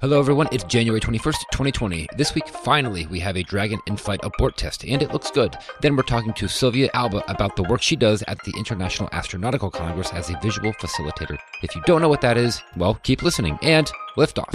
Hello, everyone. It's January 21st, 2020. This week, finally, we have a Dragon in flight abort test, and it looks good. Then we're talking to Silvia Alba about the work she does at the International Astronautical Congress as a visual facilitator. If you don't know what that is, well, keep listening and lift off.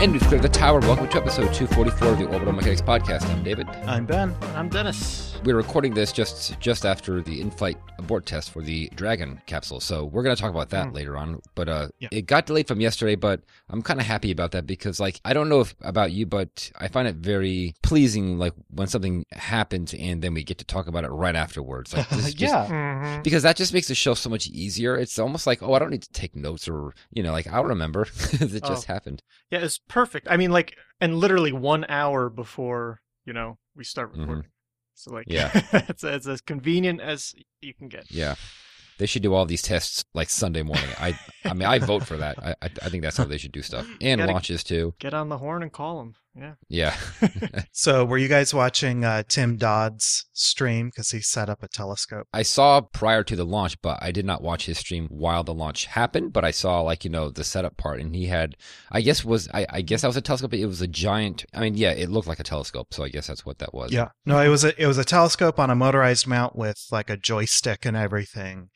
And we've cleared the tower. Welcome to episode 244 of the Orbital Mechanics Podcast. I'm David. I'm Ben. I'm Dennis. We're recording this just just after the in-flight abort test for the Dragon capsule, so we're going to talk about that Mm. later on. But uh, Yeah. it got delayed from yesterday, but I'm kind of happy about that because, like, I don't know if about you, but I find it very pleasing, like when something happens and then we get to talk about it right afterwards. Like, this is just, yeah. Mm-hmm. because that just makes the show so much easier. It's almost like, oh, I don't need to take notes or, you know, like I'll remember it just Oh. happened. Yeah, it's perfect. I mean, like, and literally one hour before you know we start Mhm. recording. So like, Yeah. it's, it's as convenient as you can get. Yeah. They should do all these tests like Sunday morning. I, I mean, I vote for that. I, I, I think that's how they should do stuff, and launches too. Get on the horn and call them. Yeah. Yeah. So, were you guys watching uh, Tim Dodd's stream because he set up a telescope? I saw prior to the launch, but I did not watch his stream while the launch happened. But I saw like you know the setup part, and he had, I guess was I, I guess that was a telescope. But it was a giant. I mean, yeah, it looked like a telescope, so I guess that's what that was. Yeah. No, it was a it was a telescope on a motorized mount with like a joystick and everything.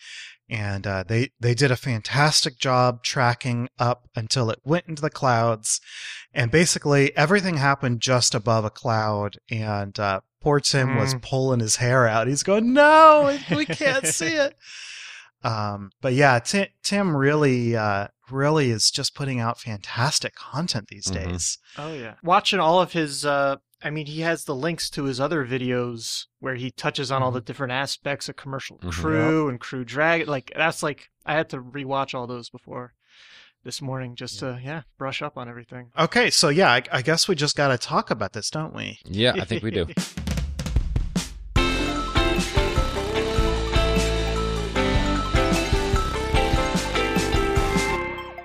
And uh, they they did a fantastic job tracking up until it went into the clouds, and basically everything happened just above a cloud. And uh, poor Tim was Mm. pulling his hair out. He's going, "No, we can't see it." Um, but yeah, Tim, Tim really uh, really is just putting out fantastic content these Mhm. days. Oh yeah. Watching all of his. uh I mean, he has the links to his other videos where he touches on all the different aspects of commercial Mhm. crew and crew drag. Like that's like I had to rewatch all those before this morning just to yeah brush up on everything. Okay, so yeah, I, I guess we just got to talk about this, don't we? yeah, I think we do.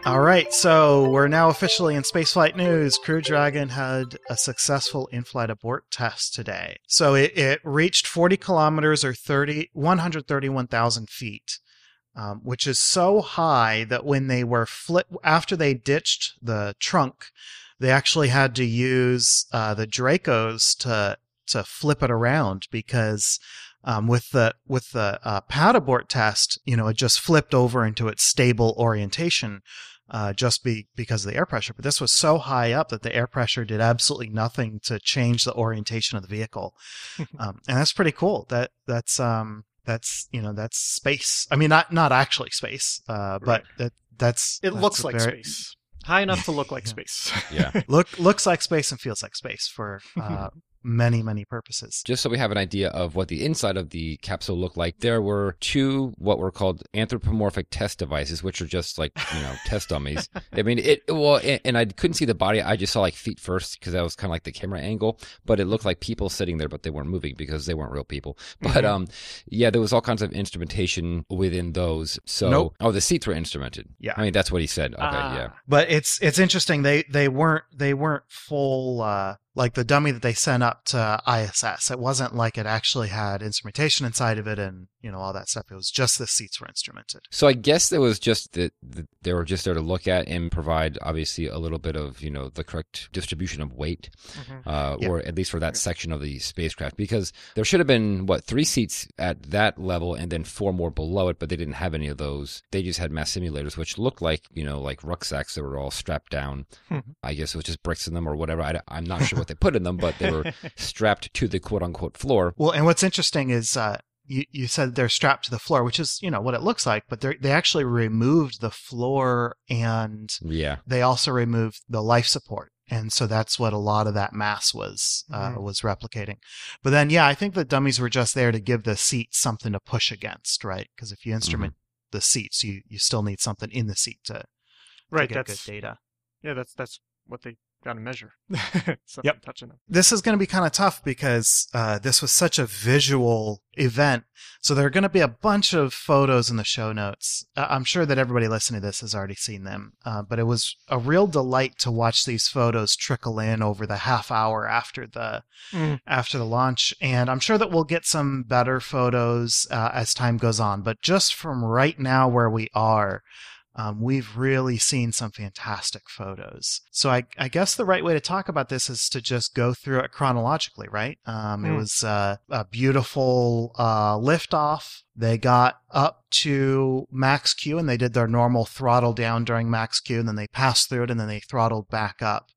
All right, so we're now officially in spaceflight news. Crew Dragon had a successful in-flight abort test today. So it, it reached 40 kilometers or 30, 131,000 feet, um, which is so high that when they were flip after they ditched the trunk, they actually had to use uh, the Dracos to to flip it around because um, with the with the uh, pad abort test, you know, it just flipped over into its stable orientation uh, just be because of the air pressure. But this was so high up that the air pressure did absolutely nothing to change the orientation of the vehicle, um, and that's pretty cool. That that's um that's you know that's space. I mean, not not actually space, uh, but Right. that that's It that's looks like very- space. High enough to look like Yeah. space. Yeah. Look looks like space and feels like space for uh, many many purposes. Just so we have an idea of what the inside of the capsule looked like, there were two what were called anthropomorphic test devices, which are just like you know test dummies. I mean, it well, and, and I couldn't see the body. I just saw like feet first because that was kind of like the camera angle. But it looked like people sitting there, but they weren't moving because they weren't real people. But Mhm. um, yeah, there was all kinds of instrumentation within those. So Nope. oh, the seats were instrumented. Yeah. I mean that's what he said. Okay, Ah. yeah. but it's it's interesting they they weren't they weren't full uh like the dummy that they sent up to ISS it wasn't like it actually had instrumentation inside of it and you know all that stuff it was just the seats were instrumented So I guess there was just that that they were just there to look at and provide obviously a little bit of you know the correct distribution of weight, Mhm. uh, Yeah. or at least for that section of the spacecraft, because there should have been what three seats at that level and then four more below it, but they didn't have any of those. They just had mass simulators, which looked like you know like rucksacks that were all strapped down. Hmm. I guess it was just bricks in them or whatever. I, am not sure what they put in them, but they were strapped to the quote unquote floor. well and what's interesting is uh you, you said they're strapped to the floor, which is, you know, what it looks like, but they they actually removed the floor and Yeah. they also removed the life support. And so that's what a lot of that mass was uh, Mhm. was replicating. But then, yeah, I think the dummies were just there to give the seats something to push against, right? Because if you instrument the seats, you you still need something in the seat to, to right. get That's good data. yeah. That's that's what they got to measure. Yep. touching them. This is going to be kind of tough because uh, this was such a visual event. So there are going to be a bunch of photos in the show notes. Uh, I'm sure that everybody listening to this has already seen them, uh, but it was a real delight to watch these photos trickle in over the half hour after the Mm. after the launch. And I'm sure that we'll get some better photos uh, as time goes on. But just from right now where we are, um, we've really seen some fantastic photos. So I, I, guess the right way to talk about this is to just go through it chronologically, right? Um, mm. It hmm. was uh, a beautiful uh, liftoff. They got up to max Q and they did their normal throttle down during max Q, and then they passed through it and then they throttled back up.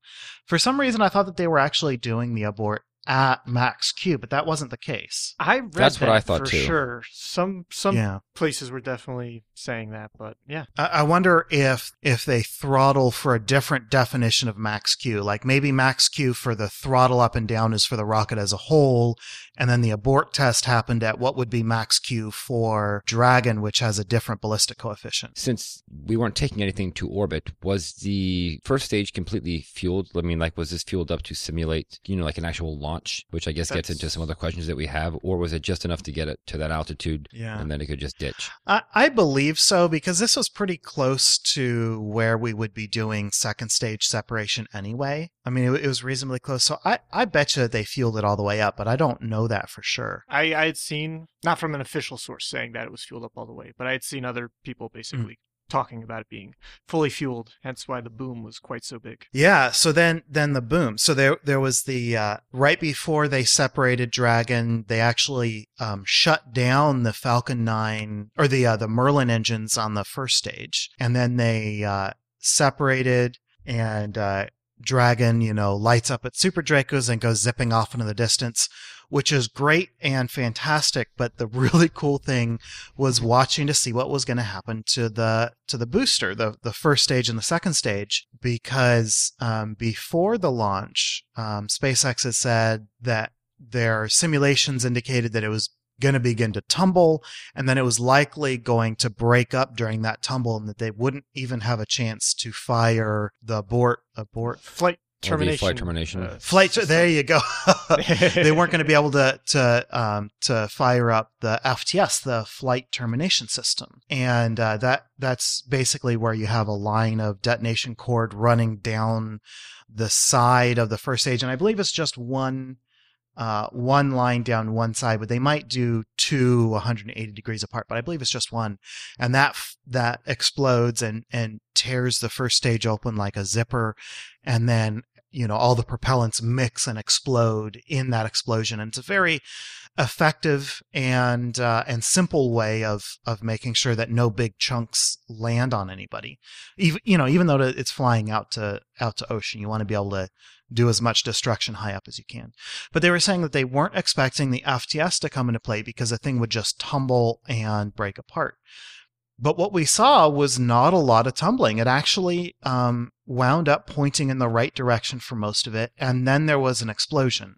For some reason, I thought that they were actually doing the abort at max Q, but that wasn't the case. I read That's that what I thought for too. sure. Some some yeah. places were definitely saying that, but yeah. I, I wonder if if they throttle for a different definition of max Q, like maybe max Q for the throttle up and down is for the rocket as a whole, and then the abort test happened at what would be max Q for Dragon, which has a different ballistic coefficient. Since we weren't taking anything to orbit, was the first stage completely fueled? I mean, like was this fueled up to simulate, you know, like an actual launch? Launch, which I guess That's... gets into some other questions that we have, or was it just enough to get it to that altitude yeah. and then it could just ditch? I, I believe so because this was pretty close to where we would be doing second stage separation anyway. I mean, it, it was reasonably close. So I, I bet you they fueled it all the way up, but I don't know that for sure. I, I had seen, not from an official source saying that it was fueled up all the way, but I had seen other people basically mm talking about it being fully fueled. Hence why the boom was quite so big. Yeah. So then, then the boom. So there, there was the uh, right before they separated Dragon, they actually um, shut down the Falcon Nine or the uh, the Merlin engines on the first stage, and then they uh, separated and uh, Dragon, you know, lights up at Super Dracos and goes zipping off into the distance which is great and fantastic. But the really cool thing was watching to see what was going to happen to the to the booster, the the first stage and the second stage, because um, before the launch, um, SpaceX has said that their simulations indicated that it was going to begin to tumble and then it was likely going to break up during that tumble and that they wouldn't even have a chance to fire the abort abort flight termination. flight termination. Uh, flight. There you go. they weren't going to be able to to um, to fire up the FTS, the flight termination system, and uh, that that's basically where you have a line of detonation cord running down the side of the first stage, and I believe it's just one. Uh, one line down one side, but they might do two 180 degrees apart. But I believe it's just one, and that that explodes and and tears the first stage open like a zipper, and then you know all the propellants mix and explode in that explosion. And it's a very effective and uh, and simple way of of making sure that no big chunks land on anybody. Even you know even though it's flying out to out to ocean you want to be able to do as much destruction high up as you can. But they were saying that they weren't expecting the FTS to come into play because the thing would just tumble and break apart but what we saw was not a lot of tumbling. It actually um, wound up pointing in the right direction for most of it, and then there was an explosion.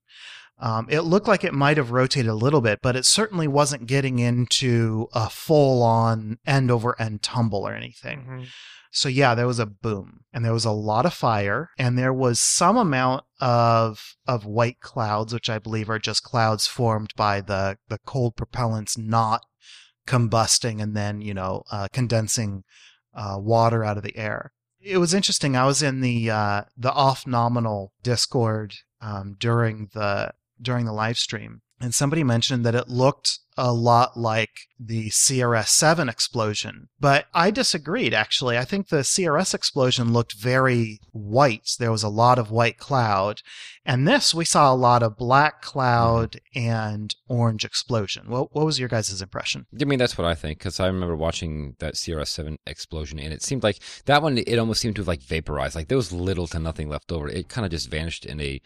Um, it looked like it might have rotated a little bit, but it certainly wasn't getting into a full on end over end tumble or anything. Mm-hmm. So, yeah, there was a boom and there was a lot of fire and there was some amount of, of white clouds, which I believe are just clouds formed by the, the cold propellants not combusting and then you know uh, condensing uh, water out of the air. It was interesting. I was in the uh, the off nominal Discord um, during the during the live stream, and somebody mentioned that it looked a lot like the CRS 7 explosion. But I disagreed, actually. I think the CRS explosion looked very white. There was a lot of white cloud. And this, we saw a lot of black cloud and orange explosion. What, what was your guys' impression? I mean, that's what I think, because I remember watching that CRS 7 explosion, and it seemed like that one, it almost seemed to have like vaporized. Like there was little to nothing left over. It kind of just vanished in a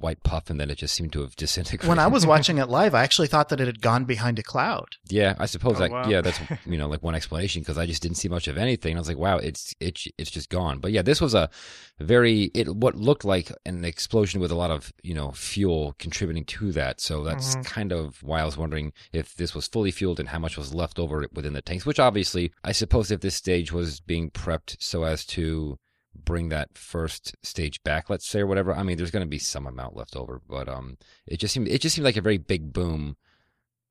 white puff and then it just seemed to have disintegrated. When I was watching it live, I actually thought that it had gone behind a cloud. Yeah, I suppose oh, that wow. yeah, that's you know like one explanation because I just didn't see much of anything. I was like, wow, it's it's it's just gone. But yeah, this was a very it what looked like an explosion with a lot of you know fuel contributing to that. So that's mm-hmm. kind of why I was wondering if this was fully fueled and how much was left over within the tanks. Which obviously, I suppose if this stage was being prepped so as to bring that first stage back, let's say, or whatever. I mean, there's going to be some amount left over, but um, it just seemed it just seemed like a very big boom.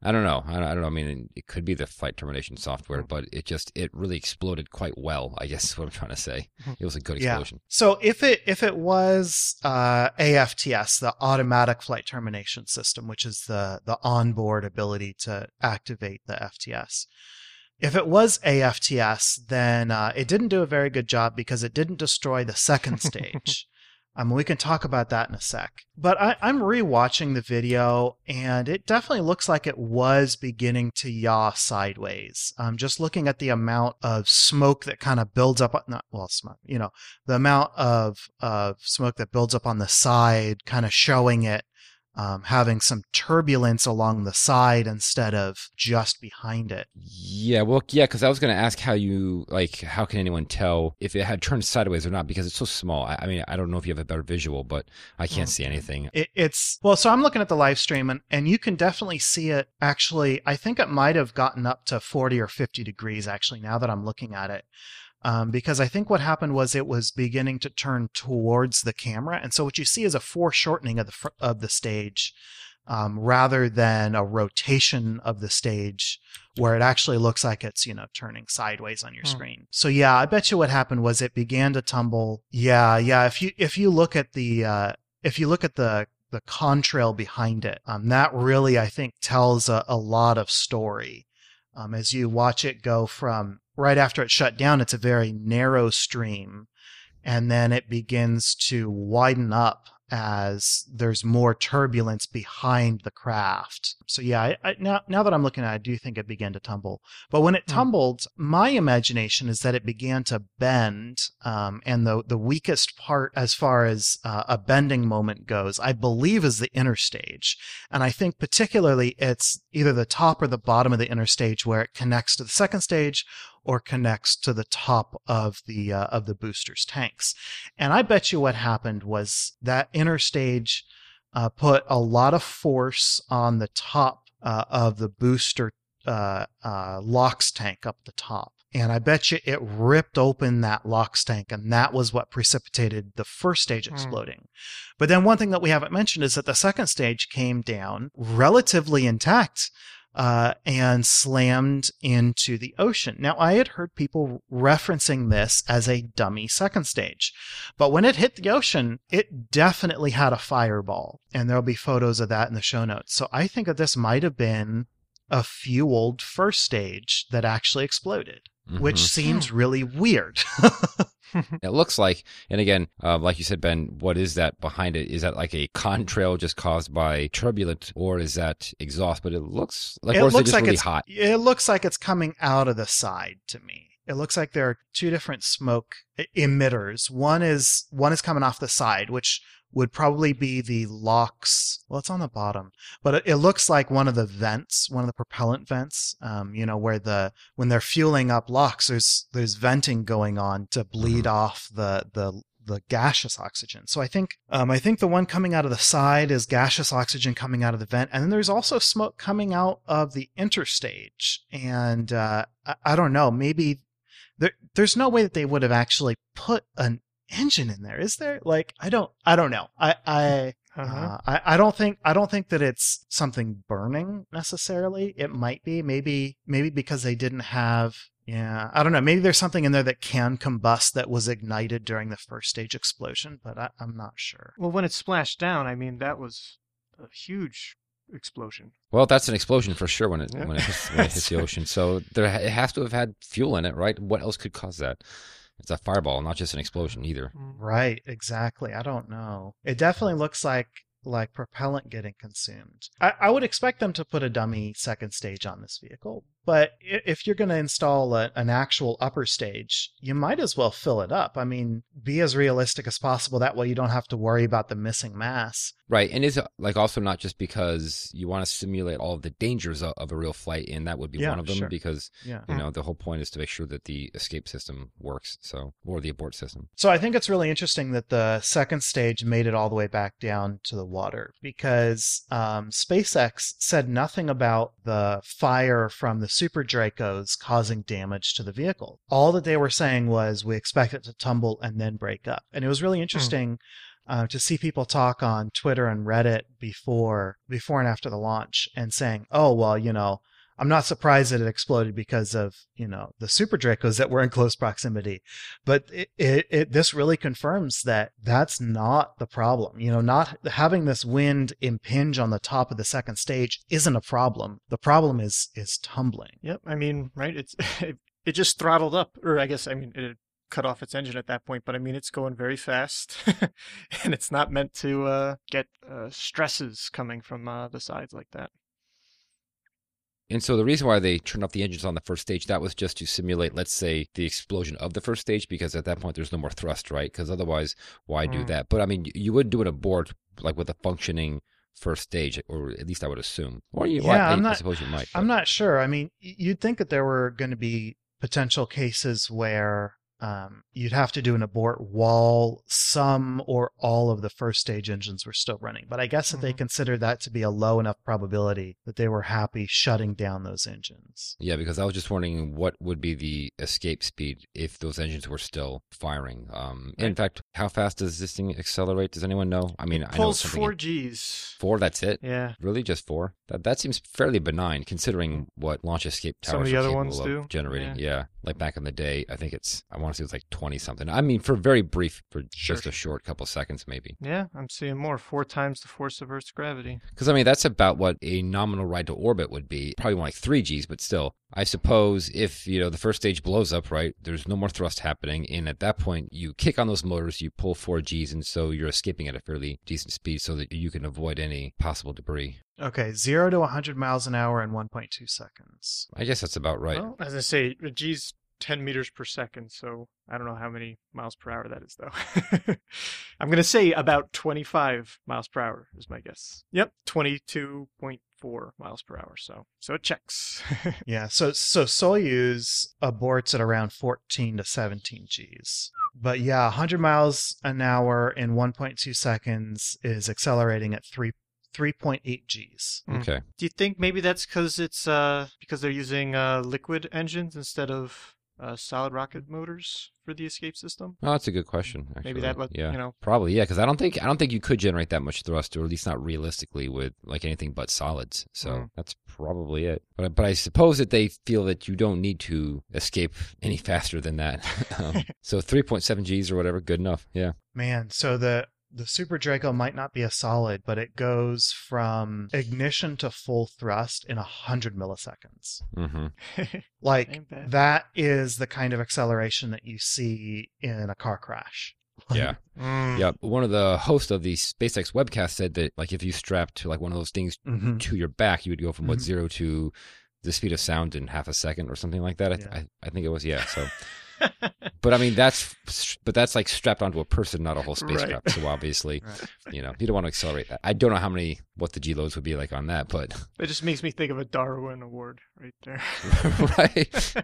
I don't know. I don't, I don't know. I mean, it could be the flight termination software, mm. but it just it really exploded quite well. I guess is what I'm trying to say. Mm-hmm. It was a good explosion. Yeah. So if it if it was uh, AFTS, the automatic flight termination system, which is the the onboard ability to activate the FTS, if it was AFTS, then uh, it didn't do a very good job because it didn't destroy the second stage. Um, we can talk about that in a sec. But I, I'm rewatching the video, and it definitely looks like it was beginning to yaw sideways. Um, just looking at the amount of smoke that kind of builds up, not well, smoke, you know, the amount of of smoke that builds up on the side, kind of showing it um, having some turbulence along the side instead of just behind it. Yeah, well, yeah, because I was going to ask how you like how can anyone tell if it had turned sideways or not because it's so small. I, I mean, I don't know if you have a better visual, but I can't see anything. It, it's well, so I'm looking at the live stream and and you can definitely see it. Actually, I think it might have gotten up to 40 or 50 degrees. Actually, now that I'm looking at it um, because I think what happened was it was beginning to turn towards the camera, and so what you see is a foreshortening of the fr- of the stage, um, rather than a rotation of the stage where it actually looks like it's you know turning sideways on your Hmm. screen. So yeah, I bet you what happened was it began to tumble. Yeah, yeah. If you if you look at the uh, if you look at the the contrail behind it, um, that really I think tells a, a lot of story. Um, as you watch it go from right after it shut down, it's a very narrow stream, and then it begins to widen up as there's more turbulence behind the craft. So yeah, I, I, now now that I'm looking at it, I do think it began to tumble. But when it Hmm. tumbled, my imagination is that it began to bend, um, and the the weakest part as far as uh, a bending moment goes, I believe, is the interstage. And I think particularly it's either the top or the bottom of the interstage where it connects to the second stage or connects to the top of the uh, of the booster's tanks. And I bet you what happened was that interstage uh, put a lot of force on the top uh, of the booster uh, uh, LOX tank up the top. And I bet you it ripped open that LOX tank, and that was what precipitated the first stage Hmm. exploding. But then one thing that we haven't mentioned is that the second stage came down relatively intact uh, and slammed into the ocean. Now, I had heard people referencing this as a dummy second stage, but when it hit the ocean, it definitely had a fireball, and there'll be photos of that in the show notes. So I think that this might have been a fueled first stage that actually exploded, which Mhm. seems really weird. it looks like, and again, uh, like you said, Ben, what is that behind it? Is that like a contrail just caused by turbulent, or is that exhaust? But it looks like, it it looks just like really it's hot? it looks like it's coming out of the side to me. It looks like there are two different smoke emitters. One is one is coming off the side, which would probably be the LOX. Well, it's on the bottom, but it, it looks like one of the vents, one of the propellant vents. Um, you know, where the when they're fueling up LOX, there's there's venting going on to bleed off the the the gaseous oxygen. So I think um, I think the one coming out of the side is gaseous oxygen coming out of the vent, and then there's also smoke coming out of the interstage. And uh, I, I don't know, maybe there there's no way that they would have actually put an engine in there, is there? Like I don't I don't know. I I. Uh-huh. Uh, I, I don't think I don't think that it's something burning necessarily. It might be maybe maybe because they didn't have yeah I don't know maybe there's something in there that can combust that was ignited during the first stage explosion, but I, I'm not sure. Well, when it splashed down, I mean, that was a huge explosion. Well, that's an explosion for sure when it Yeah. when it hits, when it hits the ocean. So there it has to have had fuel in it, right? What else could cause that? It's a fireball, not just an explosion either. Mm. Right, exactly. I don't know. It definitely looks like like propellant getting consumed. I, I would expect them to put a dummy second stage on this vehicle, but if you're going to install a, an actual upper stage, you might as well fill it up. I mean, be as realistic as possible. That way, you don't have to worry about the missing mass. Right, and it's like also not just because you want to simulate all of the dangers of, of a real flight, and that would be Yeah, one of them sure. because Yeah. you know the whole point is to make sure that the escape system works. So or the abort system. So I think it's really interesting that the second stage made it all the way back down to the water because um, SpaceX said nothing about the fire from the Super Dracos causing damage to the vehicle. All that they were saying was we expect it to tumble and then break up. And it was really interesting uh, to see people talk on Twitter and Reddit before before and after the launch and saying, "Oh well, you know." I'm not surprised that it exploded because of you know the super Dracos that were in close proximity, but it, it, it this really confirms that that's not the problem. You know, not having this wind impinge on the top of the second stage isn't a problem. The problem is is tumbling. Yep. I mean, right? It's it, it just throttled up, or I guess I mean it cut off its engine at that point. But I mean, it's going very fast, and it's not meant to uh, get uh, stresses coming from uh, the sides like that. And so the reason why they turned off the engines on the first stage, that was just to simulate, let's say, the explosion of the first stage, because at that point there's no more thrust, right? Because otherwise, why do Mm. that? But I mean, you would do it aboard, like with a functioning first stage, or at least I would assume. Or you, well, Yeah, I, I'm I not- suppose you might. I'm not sure. I mean, you'd think that there were going to be potential cases where um, you'd have to do an abort while some or all of the first stage engines were still running. But I guess that they Mhm. considered that to be a low enough probability that they were happy shutting down those engines. Yeah, because I was just wondering what would be the escape speed if those engines were still firing. Um, in fact, how fast does this thing accelerate? Does anyone know? I mean, I know Pulls it's something. four Gs. Four, that's it. Yeah. Really, just four? That that seems fairly benign, considering what launch escape Some of towers the are other ones of do, generating. Yeah. Like back in the day, I think it's I want to say it was like twenty something. I mean, for very brief, for Sure. just a short couple seconds, maybe. Yeah, I'm seeing more. Four times the force of Earth's gravity. Because I mean, that's about what a nominal ride to orbit would be. Probably more like three Gs, but still. I suppose if you know the first stage blows up, right? There's no more thrust happening, and at that point, you kick on those motors, you pull four Gs, and so you're escaping at a fairly decent speed, so that you can avoid any possible debris. Okay, zero to 100 miles an hour in 1.2 seconds. I guess that's about right. Well, as I say, a G's 10 meters per second, so I don't know how many miles per hour that is, though. I'm going to say about 25 miles per hour is my guess. Yep, 22.4 miles per hour. So, so it checks. Yeah, so so Soyuz aborts at around 14 to 17 Gs. But yeah, 100 miles an hour in 1.2 seconds is accelerating at 3 3.8 Gs. Mm. Okay. Do you think maybe that's because it's uh because they're using uh liquid engines instead of uh, solid rocket motors for the escape system? Oh, that's a good question. Actually. Maybe that, let- yeah, you know, probably yeah. Because I don't think I don't think you could generate that much thrust, or at least not realistically with like anything but solids. So Mm. that's probably it. But but I suppose that they feel that you don't need to escape any faster than that. um, so three point seven Gs or whatever, good enough. Yeah. Man, so the the Super Draco might not be a solid, but it goes from ignition to full thrust in 100 milliseconds. Mm-hmm. Like that is the kind of acceleration that you see in a car crash. Yeah. Mm. Yeah. One of the hosts of the SpaceX webcast said that like if you strapped to like one of those things Mhm. to your back, you would go from what Mhm. zero to the speed of sound in half a second or something like that. I, th- Yeah. I, I think it was yeah. So. But I mean that's but that's like strapped onto a person, not a whole Right. spacecraft. So obviously, Right. you know, you don't want to accelerate that. I don't know how many what the G loads would be like on that, but It just makes me think of a Darwin Award right there. right.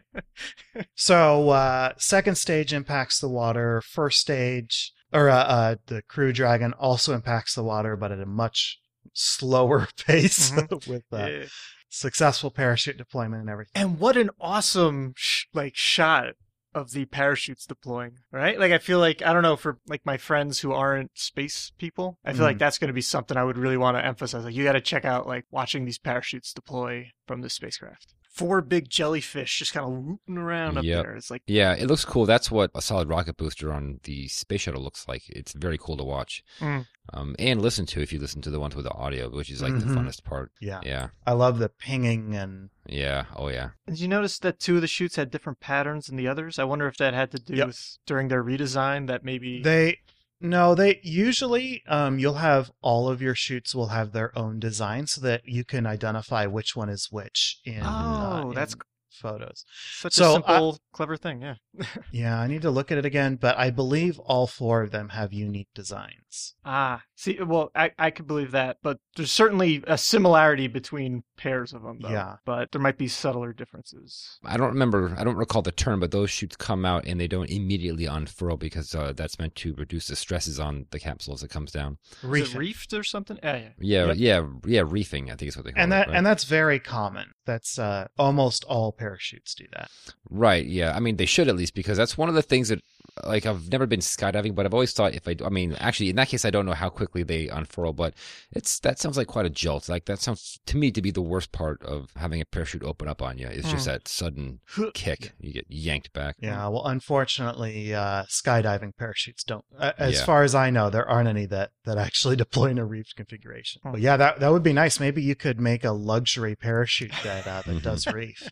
So uh, second stage impacts the water. First stage, or uh, uh, the Crew Dragon, also impacts the water, but at a much slower pace with uh, Yeah. successful parachute deployment and everything. And what an awesome sh- like shot of the parachutes deploying, right? Like I feel like I don't know for like my friends who aren't space people, I feel like Mhm. that's going to be something I would really want to emphasize. Like you got to check out like watching these parachutes deploy from the spacecraft. Four big jellyfish just kind of rooting around up Yep. there. It's like Yeah, it looks cool. That's what a solid rocket booster on the space shuttle looks like. It's very cool to watch Mm. um, and listen to if you listen to the ones with the audio, which is like Mhm. the funnest part. Yeah. Yeah, I love the pinging and yeah, oh yeah. Did you notice that two of the chutes had different patterns than the others? I wonder if that had to do Yep. with during their redesign that maybe they. No, they usually um, you'll have all of your chutes will have their own design so that you can identify which one is which in, uh, Oh, that's in photos. such so a I- simple, clever thing. Yeah. Yeah, I need to look at it again, but I believe all four of them have unique designs. Ah, see, well, I, I could believe that, but there's certainly a similarity between pairs of them, though. Yeah. But there might be subtler differences. I don't remember, I don't recall the term, but those chutes come out and they don't immediately unfurl because uh, that's meant to reduce the stresses on the capsule as it comes down. Is it Reefing. reefed or something? Yeah, yeah. Yeah, Yep. yeah, yeah, reefing. I think is what they call and it. that right? and that's very common. That's uh, almost all parachutes do that. Right. Yeah. I mean, they should at least because that's one of the things that like I've never been skydiving, but I've always thought if I, do, I mean, actually, in that case, I don't know how quickly they unfurl, but it's that sounds like quite a jolt. Like that sounds to me to be the worst part of having a parachute open up on you. It's just Hmm. that sudden kick. You get yanked back. Yeah, well, unfortunately, uh, skydiving parachutes don't. Uh, as Yeah. far as I know, there aren't any that that actually deploy in a reefed configuration. But yeah, that that would be nice. Maybe you could make a luxury parachute that uh, that does reef.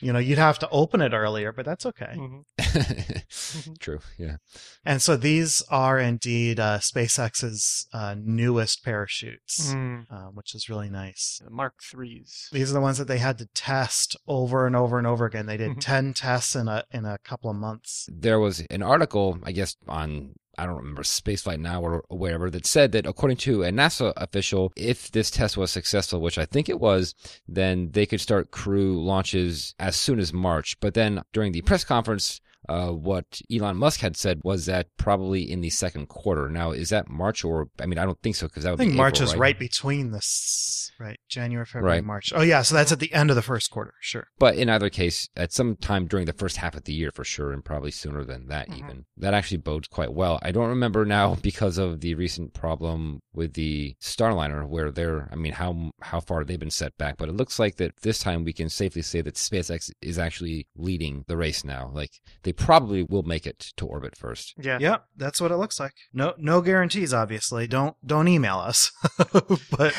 You know, you'd have to open it earlier, but that's okay. Mhm. True. Yeah. And so these are indeed uh, SpaceX's uh, newest parachutes, Mm. uh, which is really nice. The Mark threes. These are the ones that they had to test over and over and over again. They did Mhm. ten tests in a in a couple of months. There was an article, I guess, on I don't remember Spaceflight Now or wherever that said that according to a NASA official, if this test was successful, which I think it was, then they could start crew launches as soon as March. But then during the press conference, uh, what Elon Musk had said was that probably in the second quarter. Now, is that March or I mean, I don't think so because that I think be March April, is right? right between this, right? January, February, Right. March. Oh yeah, so that's at the end of the first quarter. Sure. But in either case, at some time during the first half of the year for sure, and probably sooner than that Mhm. even. That actually bodes quite well. I don't remember now because of the recent problem with the Starliner, where they're, I mean, how how far they've been set back. But it looks like that this time we can safely say that SpaceX is actually leading the race now. Like they probably will make it to orbit first. Yeah. Yep, that's what it looks like. No, no guarantees. Obviously, don't don't email us. but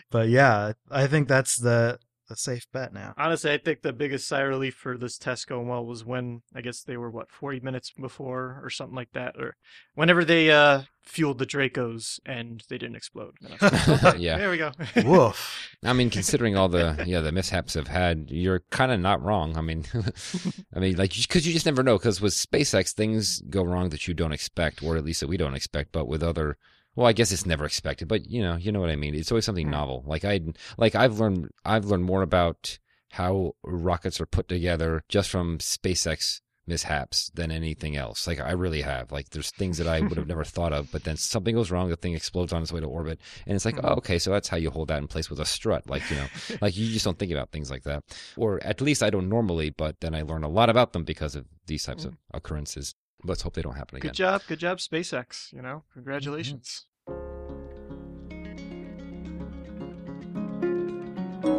but yeah, I think that's the the safe bet now. Honestly, I think the biggest sigh of relief for this test going well was when I guess they were what 40 minutes before or something like that, or whenever they uh, fueled the Dracos and they didn't explode. And I was like, "Okay, Yeah. there we go. Woof. I mean, considering all the yeah the mishaps have had, you're kind of not wrong. I mean, I mean, like because you just never know. Because with SpaceX, things go wrong that you don't expect, or at least that we don't expect. But with other, well, I guess it's never expected. But you know, you know what I mean. It's always something novel. Like I, like I've learned, I've learned more about how rockets are put together just from SpaceX mishaps than anything else. Like I really have. Like there's things that I would have never thought of, but then something goes wrong, the thing explodes on its way to orbit, and it's like, Mhm. oh, okay, so that's how you hold that in place with a strut. Like you know, like you just don't think about things like that, or at least I don't normally. But then I learn a lot about them because of these types of occurrences. Let's hope they don't happen again. Good job, good job, SpaceX. You know, congratulations.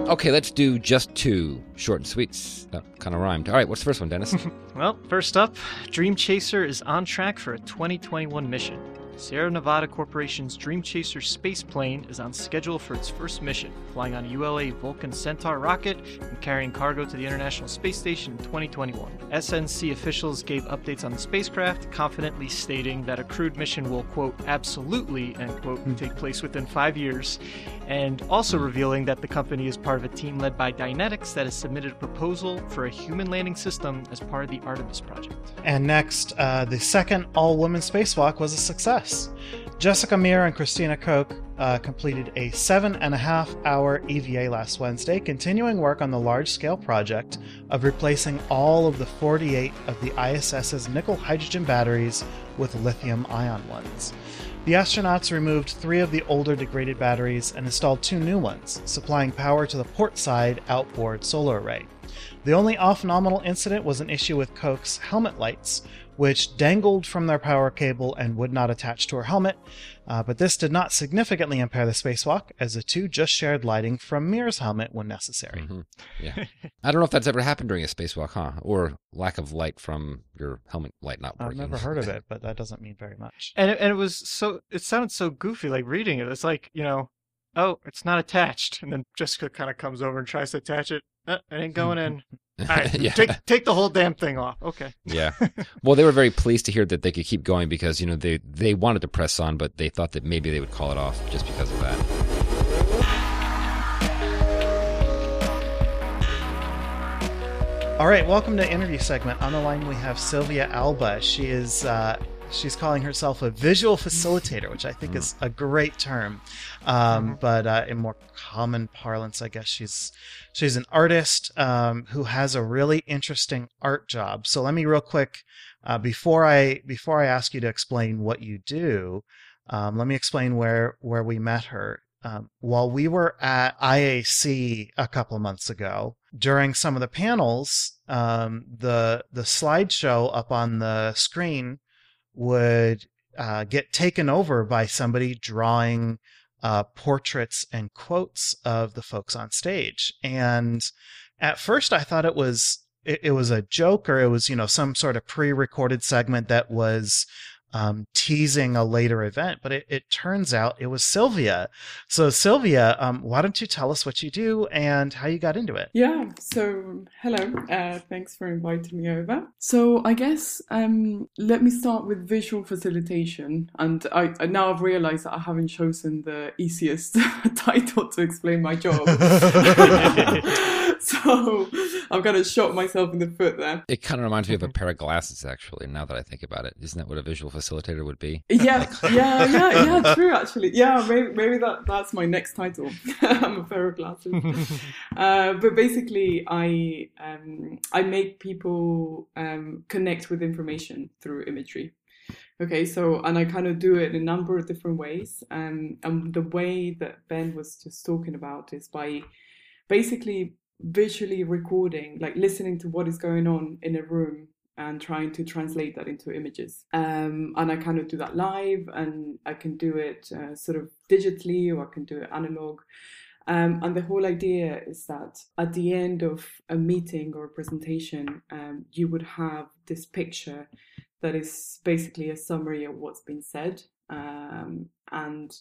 Okay, let's do just two short and sweets. That kind of rhymed. All right, what's the first one, Dennis? Well, first up, Dream Chaser is on track for a 2021 mission. Sierra Nevada Corporation's Dream Chaser space plane is on schedule for its first mission, flying on a ULA Vulcan Centaur rocket and carrying cargo to the International Space Station in 2021. SNC officials gave updates on the spacecraft, confidently stating that a crewed mission will, quote, absolutely, end quote, take place within five years, and also revealing that the company is part of a team led by Dynetics that has submitted a proposal for a human landing system as part of the Artemis project. And next, uh, the second all woman spacewalk was a success. Jessica Meir and Christina Koch uh, completed a seven and a half hour EVA last Wednesday, continuing work on the large scale project of replacing all of the 48 of the ISS's nickel hydrogen batteries with lithium ion ones. The astronauts removed three of the older degraded batteries and installed two new ones, supplying power to the port side outboard solar array. The only off nominal incident was an issue with Koch's helmet lights, which dangled from their power cable and would not attach to her helmet, uh, but this did not significantly impair the spacewalk, as the two just shared lighting from Meir's helmet when necessary. Mhm. Yeah, I don't know if that's ever happened during a spacewalk, huh? Or lack of light from your helmet light not working. I've never heard of it, but that doesn't mean very much. And it, and it was so it sounded so goofy like reading it. It's like, you know, oh, it's not attached. And then Jessica kind of comes over and tries to attach it. Uh, it ain't going in. All right, yeah. take take the whole damn thing off. Okay. Yeah. Well, they were very pleased to hear that they could keep going because, you know, they, they wanted to press on, but they thought that maybe they would call it off just because of that. All right, welcome to interview segment. On the line we have Silvia Alba. She is uh, she's calling herself a visual facilitator, which I think is a great term. Um, Mhm. But uh, in more common parlance, I guess she's she's an artist um, who has a really interesting art job. So let me real quick uh, before I before I ask you to explain what you do, um, let me explain where where we met her. Um, while we were at IAC a couple of months ago, during some of the panels, um, the the slideshow up on the screen would uh, get taken over by somebody drawing uh, portraits and quotes of the folks on stage. And at first, I thought it was it, it was a joke or it was you know some sort of pre-recorded segment that was um, teasing a later event, but it, it, turns out it was Silvia. So, Silvia, um, why don't you tell us what you do and how you got into it? Yeah, so hello, uh, thanks for inviting me over. So, I guess um, let me start with visual facilitation. And I, I now I've realized that I haven't chosen the easiest title to explain my job. so, I've kind of shot myself in the foot there. It kind of reminds me of a pair of glasses, actually, now that I think about it. Isn't that what a visual facilitator would be. Yeah, yeah, yeah, yeah. True, actually. Yeah, maybe, maybe that that's my next title. I'm a pair of glasses. uh, but basically, I um, I make people um, connect with information through imagery. Okay, so and I kind of do it in a number of different ways. Um, and the way that Ben was just talking about is by basically visually recording, like listening to what is going on in a room and trying to translate that into images. Um, and I kind of do that live, and I can do it uh, sort of digitally, or I can do it analog. Um, and the whole idea is that at the end of a meeting or a presentation, um, you would have this picture that is basically a summary of what's been said. Um, and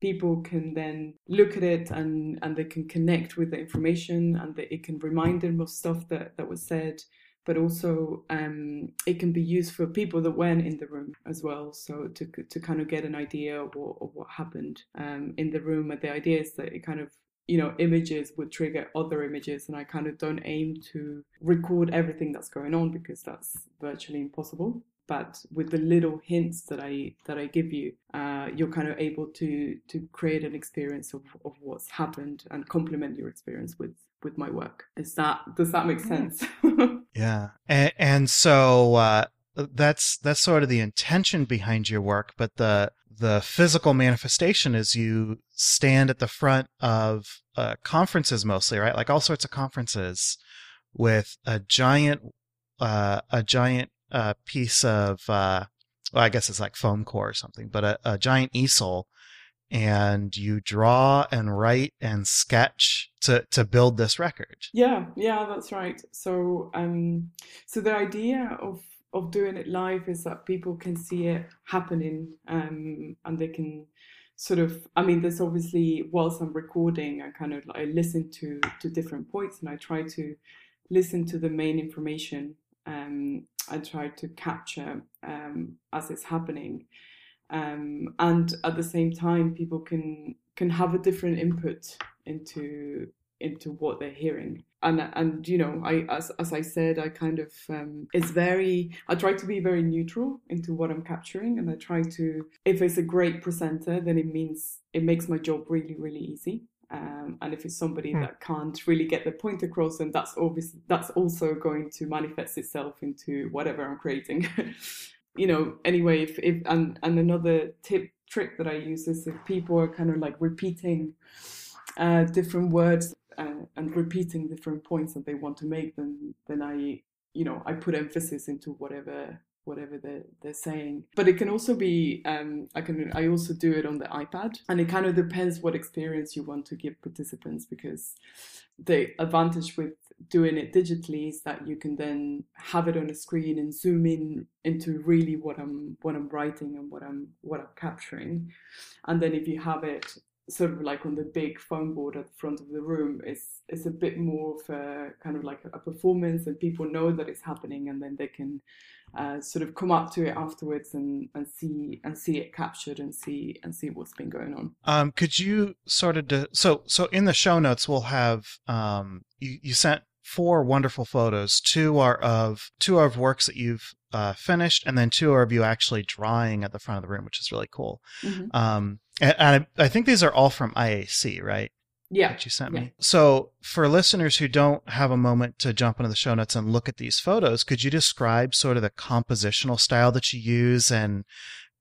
people can then look at it and, and they can connect with the information and it can remind them of stuff that, that was said but also um, it can be used for people that weren't in the room as well. So to to kind of get an idea of what, of what happened um, in the room. And the idea is that it kind of you know images would trigger other images, and I kind of don't aim to record everything that's going on because that's virtually impossible. But with the little hints that I that I give you, uh, you're kind of able to to create an experience of, of what's happened and complement your experience with with my work. Is that does that make sense? yeah, and, and so uh, that's that's sort of the intention behind your work, but the the physical manifestation is you stand at the front of uh, conferences mostly, right? Like all sorts of conferences with a giant uh, a giant uh, piece of uh, well, I guess it's like foam core or something, but a, a giant easel and you draw and write and sketch to to build this record. Yeah, yeah, that's right. So um so the idea of of doing it live is that people can see it happening um and they can sort of i mean there's obviously whilst i'm recording i kind of i listen to to different points and i try to listen to the main information um i try to capture um as it's happening um, and at the same time people can can have a different input into into what they're hearing. And and you know i as, as i said i kind of um, it's very i try to be very neutral into what i'm capturing and i try to if it's a great presenter then it means it makes my job really really easy. Um, and if it's somebody mm. that can't really get the point across then that's obviously that's also going to manifest itself into whatever i'm creating you know, anyway, if, if and and another tip trick that I use is if people are kind of like repeating uh, different words uh, and repeating different points that they want to make, then then I you know I put emphasis into whatever whatever they're, they're saying. But it can also be um, i can i also do it on the ipad and it kind of depends what experience you want to give participants because the advantage with doing it digitally is that you can then have it on a screen and zoom in into really what I'm what I'm writing and what I'm what I'm capturing. And then if you have it sort of like on the big foam board at the front of the room, it's it's a bit more of a kind of like a performance and people know that it's happening and then they can uh, sort of come up to it afterwards and, and see and see it captured and see and see what's been going on. Um, could you sort of de- so so in the show notes we'll have um, you you sent four wonderful photos. Two are of two are of works that you've uh, finished, and then two are of you actually drawing at the front of the room, which is really cool. Mm-hmm. Um, and, and I, I, think these are all from IAC, right? Yeah, that you sent yeah. me. So, for listeners who don't have a moment to jump into the show notes and look at these photos, could you describe sort of the compositional style that you use and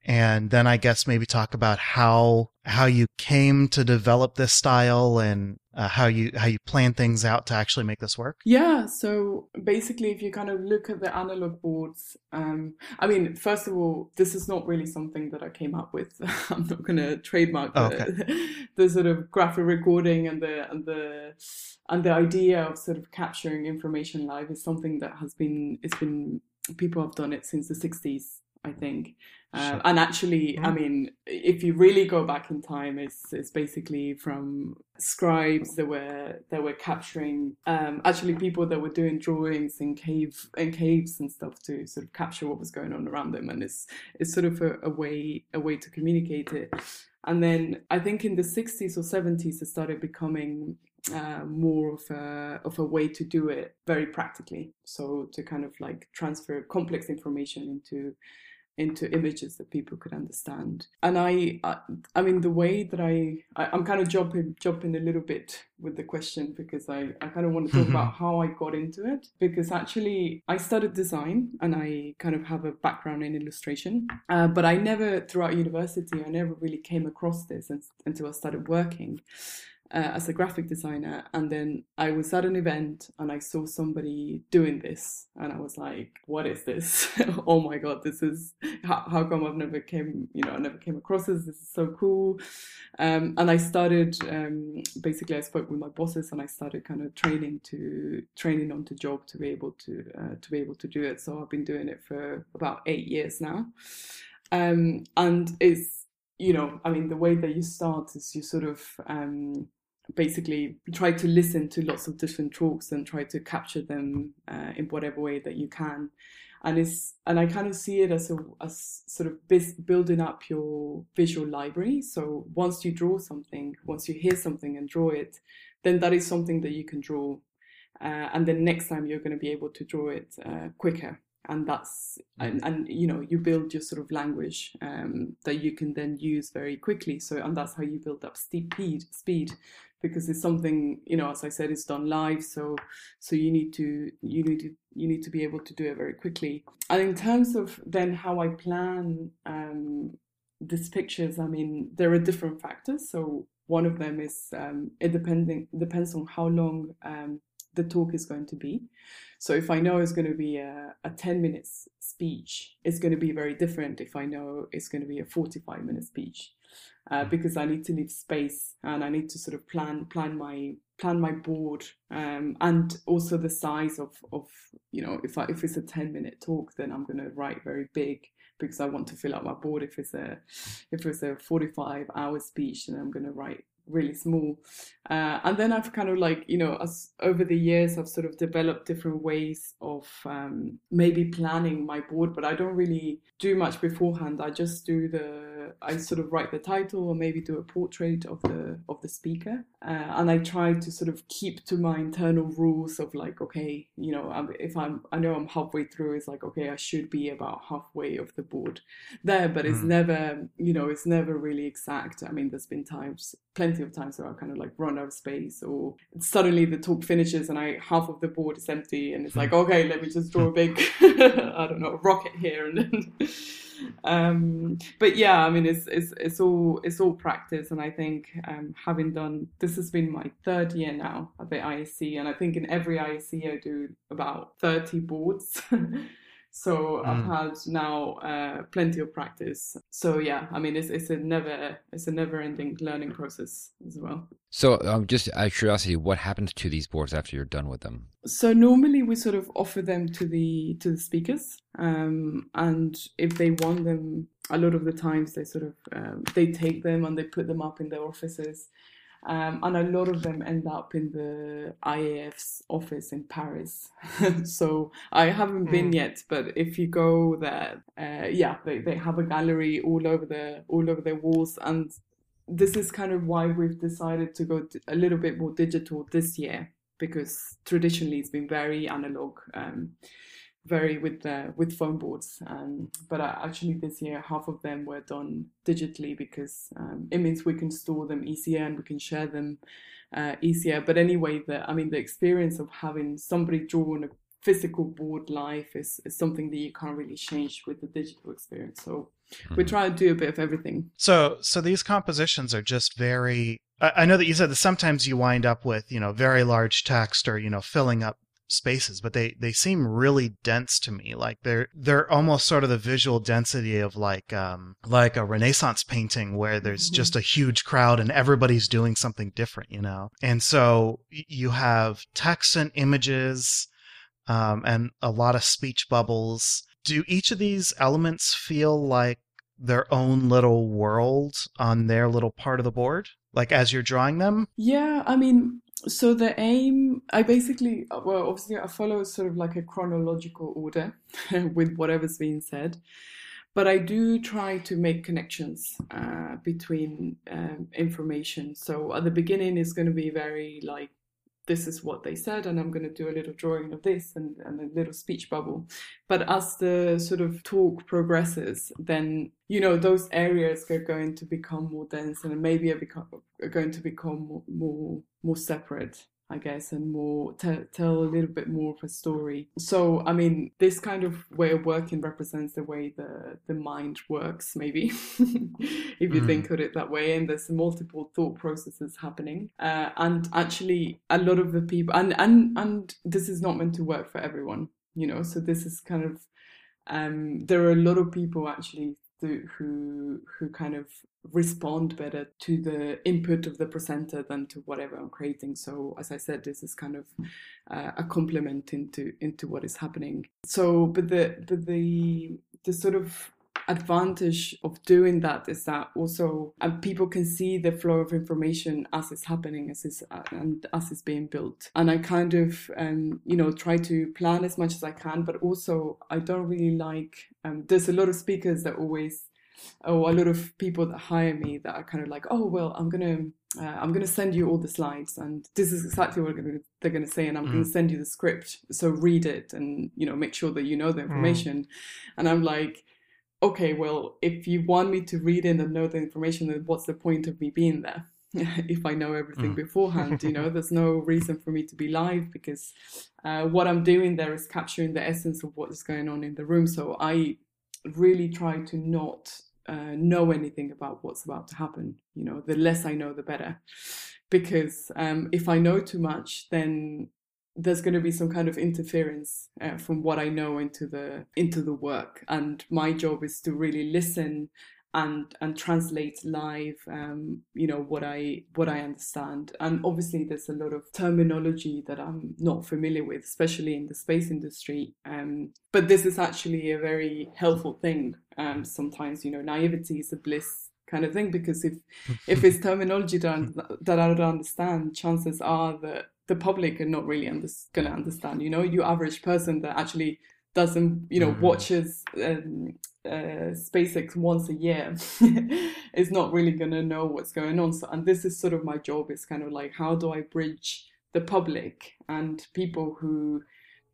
and then I guess maybe talk about how how you came to develop this style and uh, how you how you plan things out to actually make this work. Yeah, so basically, if you kind of look at the analog boards, um, I mean, first of all, this is not really something that I came up with. I'm not going to trademark Oh, the, okay. the sort of graphic recording and the and the and the idea of sort of capturing information live is something that has been it's been people have done it since the 60s i think uh, and actually i Mhm. mean if you really go back in time it's it's basically from scribes that were that were capturing um actually people that were doing drawings in cave in caves and stuff to sort of capture what was going on around them and it's it's sort of a, a way a way to communicate it and then I think in the 60s or 70s, it started becoming uh, more of a of a way to do it very practically. So to kind of like transfer complex information into into images that people could understand. And I, I, I mean, the way that I, I, I'm kind of jumping jumping a little bit with the question because I, I kind of want to talk about how I got into it. Because actually I studied design and I kind of have a background in illustration, uh, but I never throughout university I never really came across this until I started working uh, as a graphic designer. And then I was at an event and I saw somebody doing this, and I was like, "What is this? oh my god, this is how, how come I've never came, you know, I never came across this. This is so cool." Um, and I started um, basically. I spoke with my bosses and I started kind of training to training on the job to be able to uh, to be able to do it. So I've been doing it for about eight years now, um, and it's you know, I mean, the way that you start is you sort of um, basically try to listen to lots of different talks and try to capture them uh, in whatever way that you can. And it's and I kind of see it as a as sort of bis- building up your visual library. So once you draw something, once you hear something and draw it, then that is something that you can draw. Uh, and then next time you're going to be able to draw it uh, quicker and that's and, and you know you build your sort of language um, that you can then use very quickly so and that's how you build up speed speed because it's something you know as i said it's done live so so you need to you need to you need to be able to do it very quickly. And in terms of then how i plan um, these pictures i mean there are different factors. So one of them is um, it depending depends on how long um, the talk is going to be. So if I know it's going to be a, a 10 minutes speech, it's going to be very different. If I know it's going to be a 45 minute speech. Uh, because I need to leave space and I need to sort of plan plan my plan my board um, and also the size of, of you know if I, if it's a 10 minute talk then I'm going to write very big because I want to fill out my board. If it's a if it's a 45 hour speech then I'm going to write really small. Uh, and then I've kind of like you know as over the years I've sort of developed different ways of um, maybe planning my board but I don't really do much beforehand. I just do the I sort of write the title or maybe do a portrait of the of the speaker. Uh, and I try to sort of keep to my internal rules of like okay you know if I'm I know I'm halfway through it's like okay I should be about halfway of the board there but it's Mm. never you know it's never really exact. I mean there's been times plenty of times where I've kind of like run out of space or suddenly the talk finishes and I half of the board is empty and it's like okay let me just draw a big I don't know rocket here and then. Um but yeah I mean it's it's it's all it's all practice and I think um having done this has been my third year now at the ISC and I think in every ISC I do about 30 boards so I've had now uh, plenty of practice. So yeah I mean it's it's a never it's a never ending learning process as well. So, um, just out of curiosity, what happens to these boards after you're done with them? so normally we sort of offer them to the to the speakers um, and if they want them a lot of the times they sort of um, they take them and they put them up in their offices um, and a lot of them end up in the IAF's office in Paris. so I haven't been Mm. yet, but if you go there, uh, yeah, they, they have a gallery all over the all over their walls, and this is kind of why we've decided to go d- a little bit more digital this year because traditionally it's been very analog, um, very with the with foam boards. Um, but uh, actually this year half of them were done digitally because um, it means we can store them easier and we can share them uh, easier. But anyway, the I mean the experience of having somebody draw on a physical board life is, is something that you can't really change with the digital experience. So Mm-hmm. we try to do a bit of everything. So, so these compositions are just very. I I know that you said that sometimes you wind up with you know very large text or you know filling up spaces, but they they seem really dense to me. Like they're they're almost sort of the visual density of like um like a Renaissance painting where there's Mhm. just a huge crowd and everybody's doing something different, you know. And so you have text and images, um, and a lot of speech bubbles. Do each of these elements feel like their own little world on their little part of the board? Like as you're drawing them? Yeah, I mean, so the aim, I basically, well, obviously, I follow sort of like a chronological order with whatever's being said, but I do try to make connections uh, between um, information. So at the beginning, it's going to be very like, this is what they said, and I'm going to do a little drawing of this and, and a little speech bubble. But as the sort of talk progresses, then you know those areas are going to become more dense and maybe are, become, are going to become more, more more separate i guess and more te- tell a little bit more of a story so i mean this kind of way of working represents the way the the mind works maybe if you Mm. think of it that way and there's multiple thought processes happening uh, and actually a lot of the people and and and this is not meant to work for everyone you know so this is kind of um, there are a lot of people actually who, who who kind of respond better to the input of the presenter than to whatever I'm creating. So as I said, this is kind of uh, a complement into into what is happening. So, but the but the the sort of advantage of doing that is that also um, people can see the flow of information as it's happening as it's and as it's being built. And i kind of um, you know try to plan as much as i can but also i don't really like um, there's a lot of speakers that always or a lot of people that hire me that are kind of like oh well i'm gonna uh, i'm gonna send you all the slides and this is exactly what they're gonna, they're gonna say and i'm gonna Mm. send you the script. So read it and you know make sure that you know the information. And i'm like okay, well, if you want me to read in and know the information, then what's the point of me being there? if I know everything Mm. beforehand, you know, there's no reason for me to be live because uh, what I'm doing there is capturing the essence of what is going on in the room. So I really try to not uh, know anything about what's about to happen. You know, the less I know, the better. Because um, if I know too much, then there's going to be some kind of interference uh, from what I know into the into the work, and my job is to really listen and and translate live, um, you know what I what I understand. And obviously, there's a lot of terminology that I'm not familiar with, especially in the space industry. Um, but this is actually a very helpful thing. Um, sometimes, you know, naivety is a bliss kind of thing because if if it's terminology that, that I don't understand, chances are that the public are not really under, going to understand. You know, your average person that actually doesn't, you know, Mhm. watches um, uh, SpaceX once a year is not really going to know what's going on. So, and this is sort of my job. It's kind of like how do I bridge the public and people who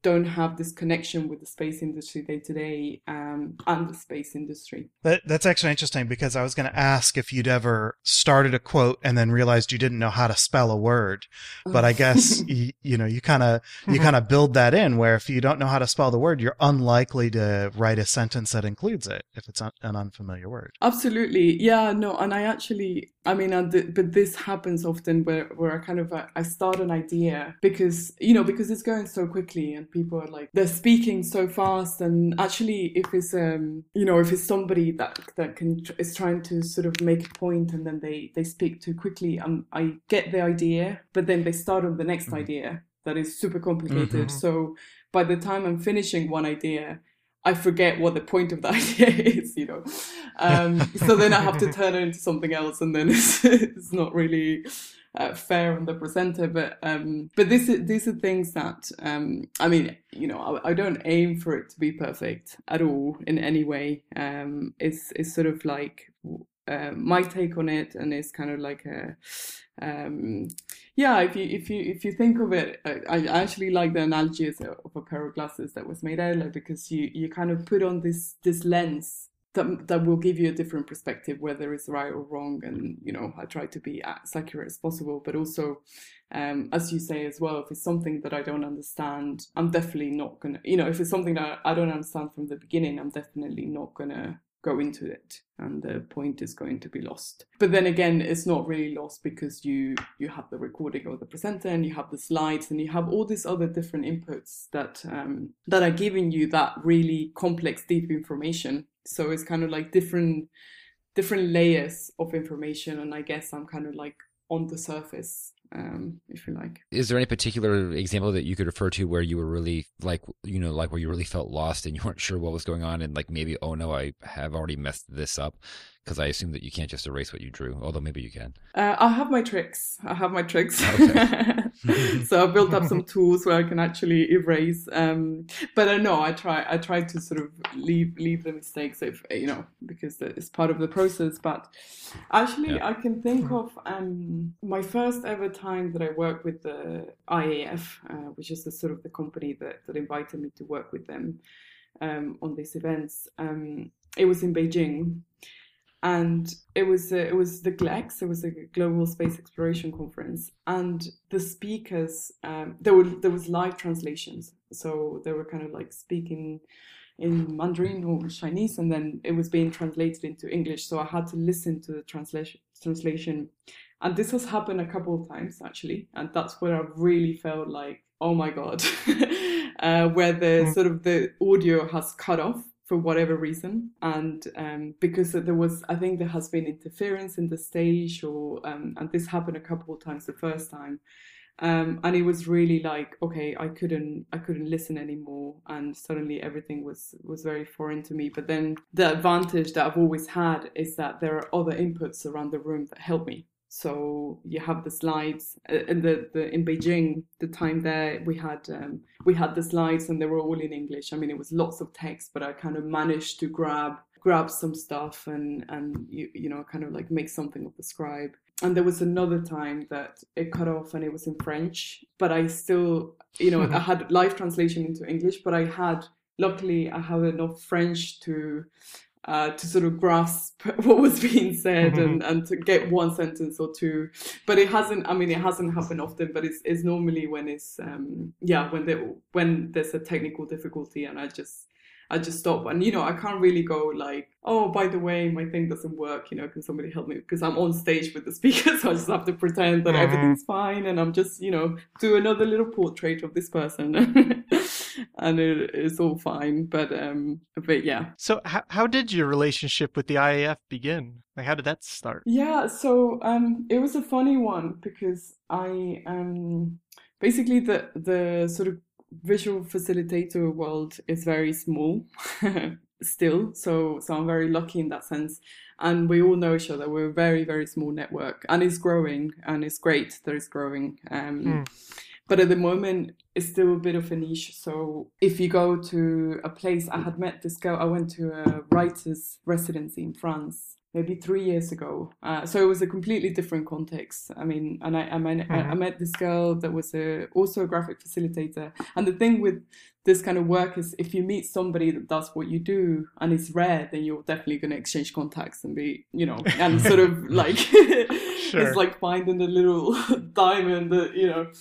don't have this connection with the space industry day to day um, and the space industry. That, that's actually interesting because I was going to ask if you'd ever started a quote and then realized you didn't know how to spell a word. But I guess you, you know you kind of you kind of build that in where if you don't know how to spell the word, you're unlikely to write a sentence that includes it if it's un- an unfamiliar word. Absolutely, yeah, no, and I actually, I mean, I did, but this happens often where where I kind of uh, I start an idea because you know because it's going so quickly and people are like they're speaking so fast and actually if it's um you know if it's somebody that that can is trying to sort of make a point and then they they speak too quickly, um, I get the idea, but then they start on the next Mhm. idea that is super complicated. Mhm. So by the time I'm finishing one idea. I forget what the point of the idea is, you know. Um, so then I have to turn it into something else, and then it's, it's not really uh, fair on the presenter. But um, but this is, these are things that um, I mean, you know, I, I don't aim for it to be perfect at all in any way. Um, it's it's sort of like uh, my take on it, and it's kind of like a um, yeah. If you if you if you think of it, I, I actually like the analogy of a pair of glasses that was made earlier because you you kind of put on this this lens that that will give you a different perspective whether it's right or wrong. And you know i try to be as accurate as possible but also um, as you say as well if it's something that i don't understand i'm definitely not gonna you know if it's something that i don't understand from the beginning i'm definitely not gonna go into it and the point is going to be lost. But then again it's not really lost because you you have the recording of the presenter and you have the slides and you have all these other different inputs that um, that are giving you that really complex deep information. So it's kind of like different different layers of information and i guess i'm kind of like on the surface um, if you like. Is there any particular example that you could refer to where you were really like, you know, like where you really felt lost and you weren't sure what was going on and like maybe, oh no, I have already messed this up? Because I assume that you can't just erase what you drew, although maybe you can. Uh, I have my tricks. I have my tricks. Okay. so I built up some tools where I can actually erase. Um, but uh, no, I try. I try to sort of leave leave the mistakes if you know because it's part of the process. But actually, yeah. I can think of um, my first ever time that I worked with the IAF, uh, which is the sort of the company that that invited me to work with them um, on these events. Um, it was in Beijing and it was uh, it was the GLEX, it was a global space exploration conference, and the speakers um, there were there was live translations, so they were kind of like speaking in Mandarin or Chinese, and then it was being translated into English. So I had to listen to the translation translation, and this has happened a couple of times actually, and that's where I really felt like oh my god, uh, where the mm. sort of the audio has cut off for whatever reason. And um, because there was i think there has been interference in the stage or um, and this happened a couple of times the first time. Um, and it was really like okay i couldn't i couldn't listen anymore. And suddenly everything was was very foreign to me. But then the advantage that i've always had is that there are other inputs around the room that help me so you have the slides uh, in the, the in Beijing the time there we had um, we had the slides and they were all in English. I mean it was lots of text but I kind of managed to grab grab some stuff and and you, you know kind of like make something of the scribe. And there was another time that it cut off and it was in French but I still you know I had live translation into English but I had luckily I have enough French to uh, to sort of grasp what was being said mm-hmm. and, and to get one sentence or two. But it hasn't. I mean, it hasn't happened often. But it's, it's normally when it's um, yeah when there when there's a technical difficulty and I just I just stop and you know I can't really go like oh by the way my thing doesn't work you know can somebody help me because I'm on stage with the speaker so I just have to pretend that mm-hmm. everything's fine and I'm just you know do another little portrait of this person and it, it's all fine. But um, but yeah. So how how did your relationship with the IAF begin? Like how did that start? Yeah, so um, it was a funny one because I um basically the the sort of visual facilitator world is very small still so so i'm very lucky in that sense and we all know each other we're a very very small network and it's growing and it's great that it's growing um, mm but at the moment it's still a bit of a niche so if you go to a place i had met this girl i went to a writer's residency in france maybe three years ago uh, so it was a completely different context i mean and i i, met, mm-hmm. I met this girl that was a, also a graphic facilitator and the thing with this kind of work is if you meet somebody that does what you do and it's rare then you're definitely going to exchange contacts and be you know and sort of like sure. it's like finding the little diamond that you know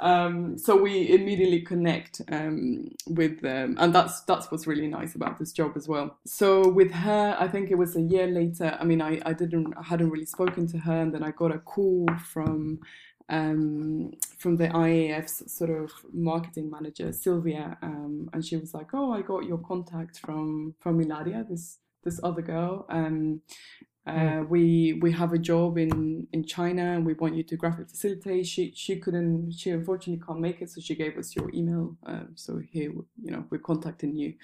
um, so we immediately connect um, with them, and that's that's what's really nice about this job as well. So with her, I think it was a year later. I mean, I, I didn't I hadn't really spoken to her, and then I got a call from um, from the IAF's sort of marketing manager Sylvia, um, and she was like, "Oh, I got your contact from from Ilaria, this this other girl, um. Uh, we we have a job in in China and we want you to graphic facilitate. She she couldn't. She unfortunately can't make it, so she gave us your email. Uh, so here, you know, we're contacting you.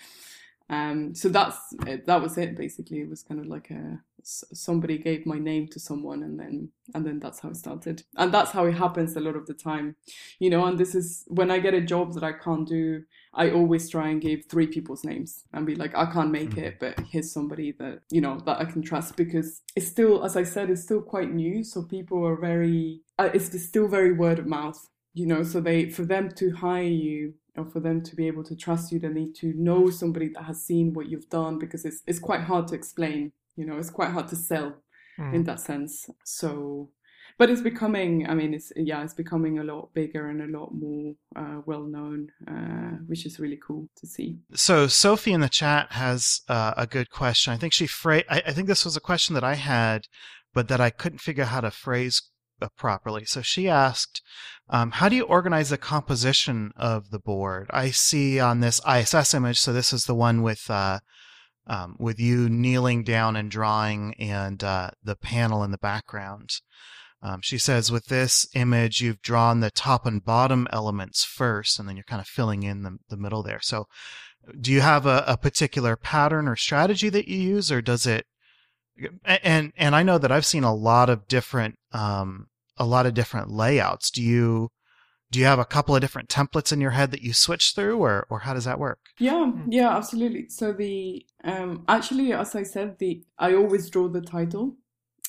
Um, so that's that was it. Basically, it was kind of like a somebody gave my name to someone, and then and then that's how it started. And that's how it happens a lot of the time, you know. And this is when I get a job that I can't do I always try and give three people's names and be like, I can't make mm. it, but here's somebody that, you know, that I can trust because it's still, as I said, it's still quite new. So people are very, uh, it's still very word of mouth, you know, so they, for them to hire you or for them to be able to trust you, they need to know somebody that has seen what you've done because it's it's quite hard to explain. You know, it's quite hard to sell mm. in that sense. So, but it's becoming. I mean, it's yeah, it's becoming a lot bigger and a lot more uh, well known, uh, which is really cool to see. So Sophie in the chat has uh, a good question. I think she phrased. I, I think this was a question that I had, but that I couldn't figure out how to phrase uh, properly. So she asked, um, "How do you organize the composition of the board?" I see on this ISS image. So this is the one with uh, um, with you kneeling down and drawing, and uh, the panel in the background. Um, she says, with this image, you've drawn the top and bottom elements first, and then you're kind of filling in the, the middle there. So, do you have a, a particular pattern or strategy that you use, or does it and and I know that I've seen a lot of different um, a lot of different layouts. Do you do you have a couple of different templates in your head that you switch through, or or how does that work? Yeah, yeah, absolutely. So the um, actually, as I said, the I always draw the title,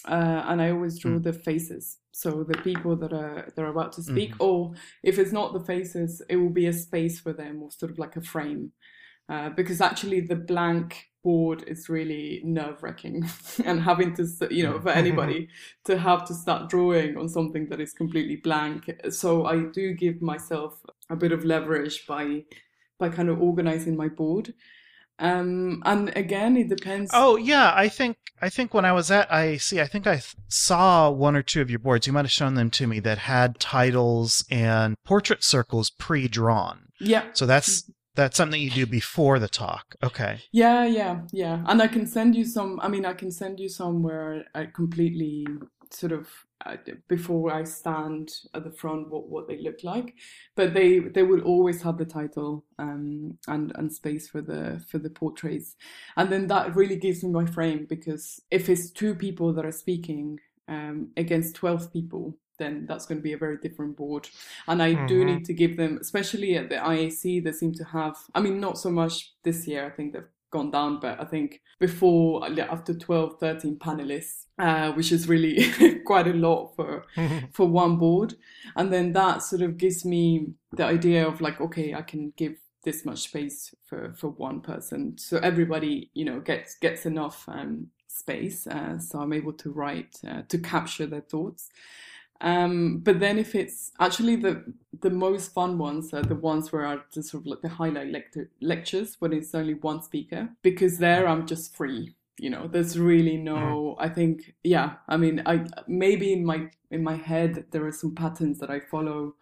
uh, and I always draw mm. the faces. So the people that are they're about to speak, mm. or if it's not the faces, it will be a space for them, or sort of like a frame. Uh, because actually the blank board is really nerve wracking and having to you know for anybody to have to start drawing on something that is completely blank. So i do give myself a bit of leverage by by kind of organizing my board. Um and again it depends oh yeah i think i think when i was at IAC i think i saw one or two of your boards. You might have shown them to me that had titles and portrait circles pre-drawn. Yeah. So that's that's something you do before the talk. Okay. Yeah, yeah, yeah. And I can send you some. I mean, I can send you some where I completely sort of uh, before I stand at the front what what they look like, but they they will always have the title um, and and space for the for the portraits, and then that really gives me my frame because if it's two people that are speaking um, against twelve people, then that's going to be a very different board. And I mm-hmm. do need to give them, especially at the IAC, they seem to have, I mean, not so much this year, I think they've gone down, but I think before, after 12, 13 panelists, uh, which is really quite a lot for, for one board. And then that sort of gives me the idea of like, okay, I can give this much space for, for one person. So everybody, you know, gets, gets enough, um, space. Uh, so I'm able to write, uh, to capture their thoughts. Um, but then if it's actually the the most fun ones are the ones where I just sort of like the highlight lecture, lectures when it's only one speaker because there I'm just free. You know, there's really no. Mm-hmm. I think yeah. I mean, I maybe in my in my head there are some patterns that I follow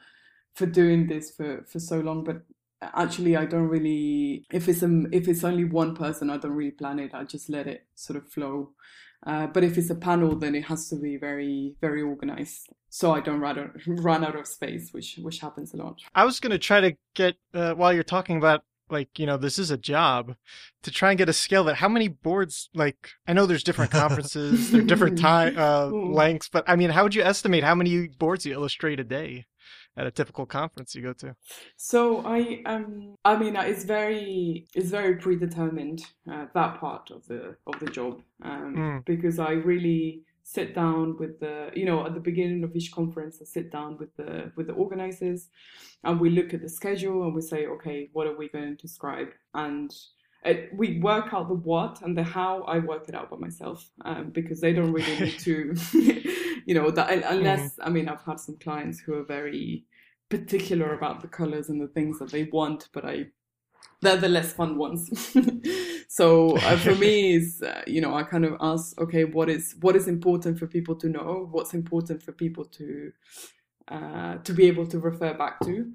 for doing this for for so long, but actually I don't really. If it's a if it's only one person, I don't really plan it. I just let it sort of flow. Uh, but if it's a panel, then it has to be very, very organized, so I don't run out, run out of space, which which happens a lot. I was gonna try to get uh, while you're talking about like you know this is a job to try and get a scale that how many boards like i know there's different conferences there are different time uh, lengths but i mean how would you estimate how many boards you illustrate a day at a typical conference you go to? So I um I mean it's very it's very predetermined uh, that part of the of the job um, mm. because I really sit down with the you know at the beginning of each conference I sit down with the with the organizers and we look at the schedule and we say okay what are we going to describe and it, we work out the what and the how I work it out by myself um, because they don't really need to, you know, that unless mm. I mean I've had some clients who are very particular about the colors and the things that they want, but I they're the less fun ones. so uh, for me is uh, you know I kind of ask okay what is what is important for people to know what's important for people to uh, to be able to refer back to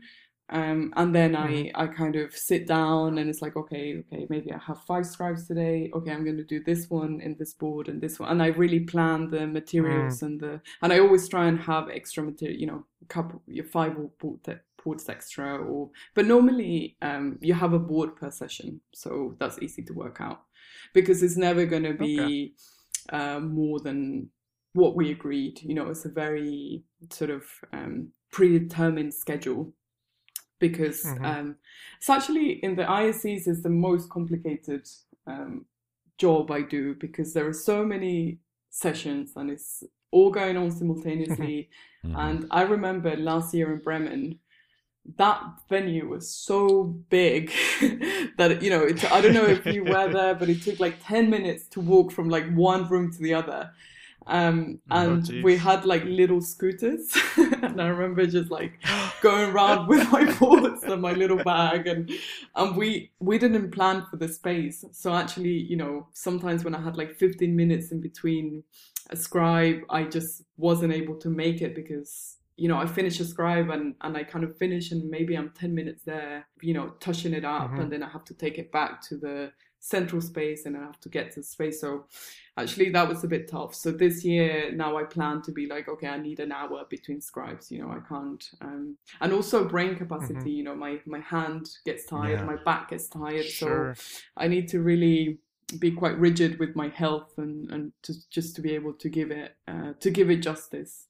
um, and then I. I kind of sit down and it's like, okay, okay, maybe I have five scribes today. Okay, I'm going to do this one in this board and this one. And I really plan the materials mm. and the, and I always try and have extra material, you know, a couple, your five or board ports extra or, but normally um, you have a board per session. So that's easy to work out because it's never going to be okay. uh, more than what we agreed. You know, it's a very sort of um, predetermined schedule because mm-hmm. um, it's actually in the IACs is the most complicated um, job I do because there are so many sessions and it's all going on simultaneously. mm-hmm. And I remember last year in Bremen, that venue was so big that you know it, i don't know if you were there but it took like 10 minutes to walk from like one room to the other um, Oh, and geez. we had like little scooters. And i remember just like going around with my boards and my little bag. And and we we didn't plan for the space. So actually you know sometimes when i had like 15 minutes in between a scribe i just wasn't able to make it because you know i finish a scribe and and i kind of finish and maybe i'm 10 minutes there you know touching it up. Mhm. and then i have to take it back to the central space and i have to get to the space. So actually that was a bit tough so this year now i plan to be like okay i need an hour between scribes you know i can't um and also brain capacity you know my my hand gets tired Yeah. my back gets tired Sure. so i need to really be quite rigid with my health and and to, just to be able to give it uh, to give it justice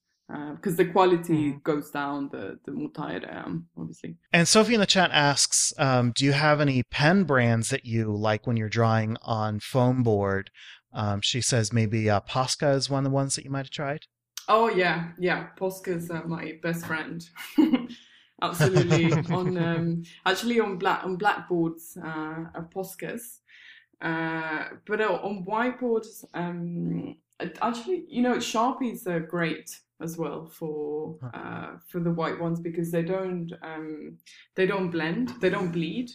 because the quality Mhm. goes down the the more tired i am obviously And Sophie in the chat asks, um, do you have any pen brands that you like when you're drawing on foam board? Um, she says maybe uh, Posca is one of the ones that you might have tried. Oh yeah, yeah. Posca's uh, my best friend. Absolutely. on um, actually on black on blackboards uh, are Posca's, uh, but uh, on whiteboards, um, actually, you know, sharpies are great as well for uh, for the white ones because they don't um, they don't blend, they don't bleed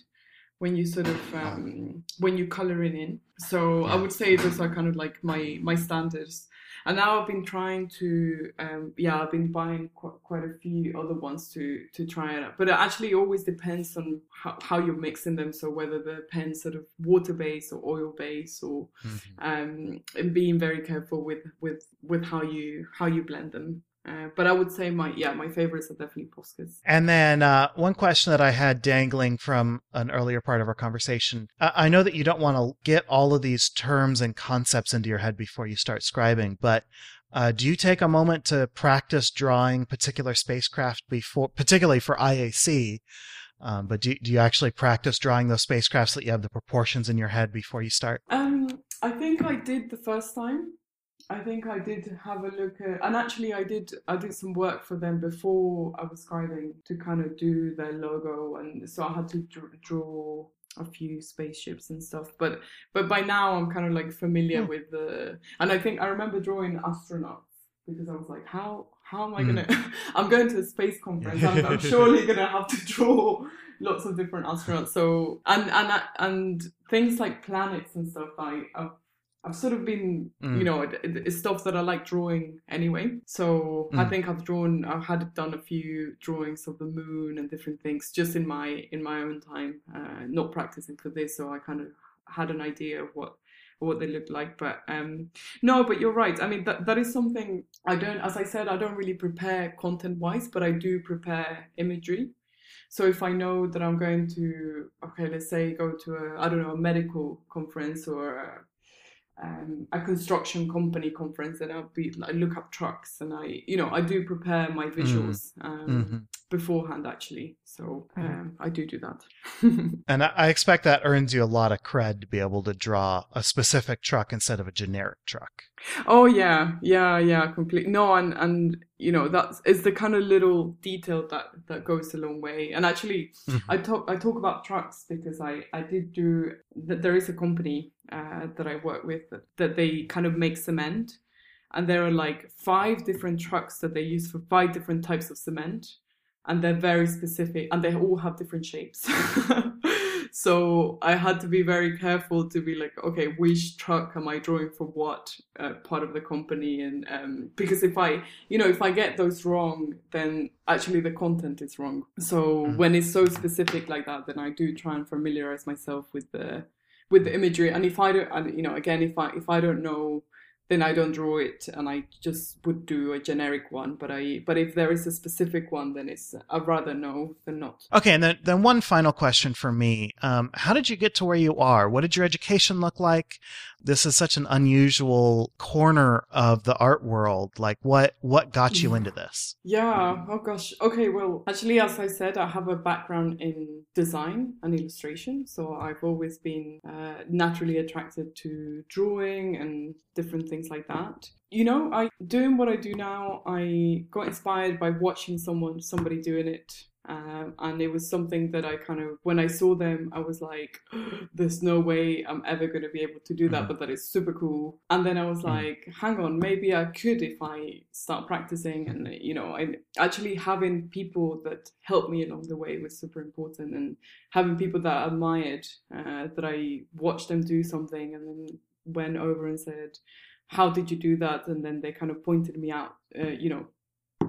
when you sort of um, when you color it in. So I would say those are kind of like my my standards. And now I've been trying to, um, yeah, I've been buying qu- quite a few other ones to to try it out. But it actually always depends on how, how you're mixing them. So whether the pen's sort of water based or oil based, or um, and being very careful with with with how you how you blend them. Uh, but I would say my yeah my favorites are definitely Poscas. And then uh, one question that I had dangling from an earlier part of our conversation. I I know that you don't want to get all of these terms and concepts into your head before you start scribing, but uh, do you take a moment to practice drawing particular spacecraft before, particularly for IAC? Um, but do, do you actually practice drawing those spacecrafts so that you have the proportions in your head before you start? Um, I think I did the first time. I think I did have a look at, and actually I did I did some work for them before I was scribing to kind of do their logo, and so I had to dr- draw a few spaceships and stuff. But but by now I'm kind of like familiar Hmm. with the, and I think I remember drawing astronauts because I was like, how how am I Hmm. gonna? I'm going to a space conference. I'm, I'm surely gonna have to draw lots of different astronauts. So and and and things like planets and stuff. I I've, I've sort of been Mm. you know it, it- it's stuff that I like drawing anyway. So I Mm. think I've drawn. I've had done a few drawings of the moon and different things just in my in my own time, uh, not practicing for this. So I kind of had an idea of what what they looked like but um no but you're right i mean that that is something i don't as i said i don't really prepare content wise but i do prepare imagery so if i know that i'm going to okay let's say go to a i don't know a medical conference or um, a construction company conference and i'll be i look up trucks and i you know i do prepare my visuals um, Mhm. beforehand actually so um, i do do that And I, I expect that earns you a lot of cred to be able to draw a specific truck instead of a generic truck. Oh yeah, yeah, yeah, completely. No, and and you know that's it's the kind of little detail that that goes a long way. And actually, I talk I talk about trucks because I I did do that. There is a company uh, that I work with that, that they kind of make cement, and there are like five different trucks that they use for five different types of cement, and they're very specific, and they all have different shapes. so I had to be very careful to be like, okay, which truck am I drawing for what uh, part of the company, and um, because if I, you know, if I get those wrong, then actually the content is wrong. So Mm. when it's so specific like that, then I do try and familiarize myself with the with the imagery. And if I don't, and you know, again, if I if I don't know then I don't draw it and I just would do a generic one. But I but if there is a specific one, then it's I'd rather know than not. Okay, and then, then one final question for me. Um, how did you get to where you are? What did your education look like? This is such an unusual corner of the art world. Like, what what got you into this? Yeah. Oh gosh. Okay. Well, actually, as I said, I have a background in design and illustration, so I've always been uh, naturally attracted to drawing and different things like that. You know, I doing what I do now. I got inspired by watching someone, somebody doing it Um, and it was something that I kind of, when I saw them, I was like, there's no way I'm ever going to be able to do that, Mhm. but that is super cool. And then I was Mhm. like, hang on, maybe I could if I start practicing. And, you know, I actually having people that helped me along the way was super important. And having people that I admired, uh, that I watched them do something and then went over and said, how did you do that? And then they kind of pointed me out, uh, you know,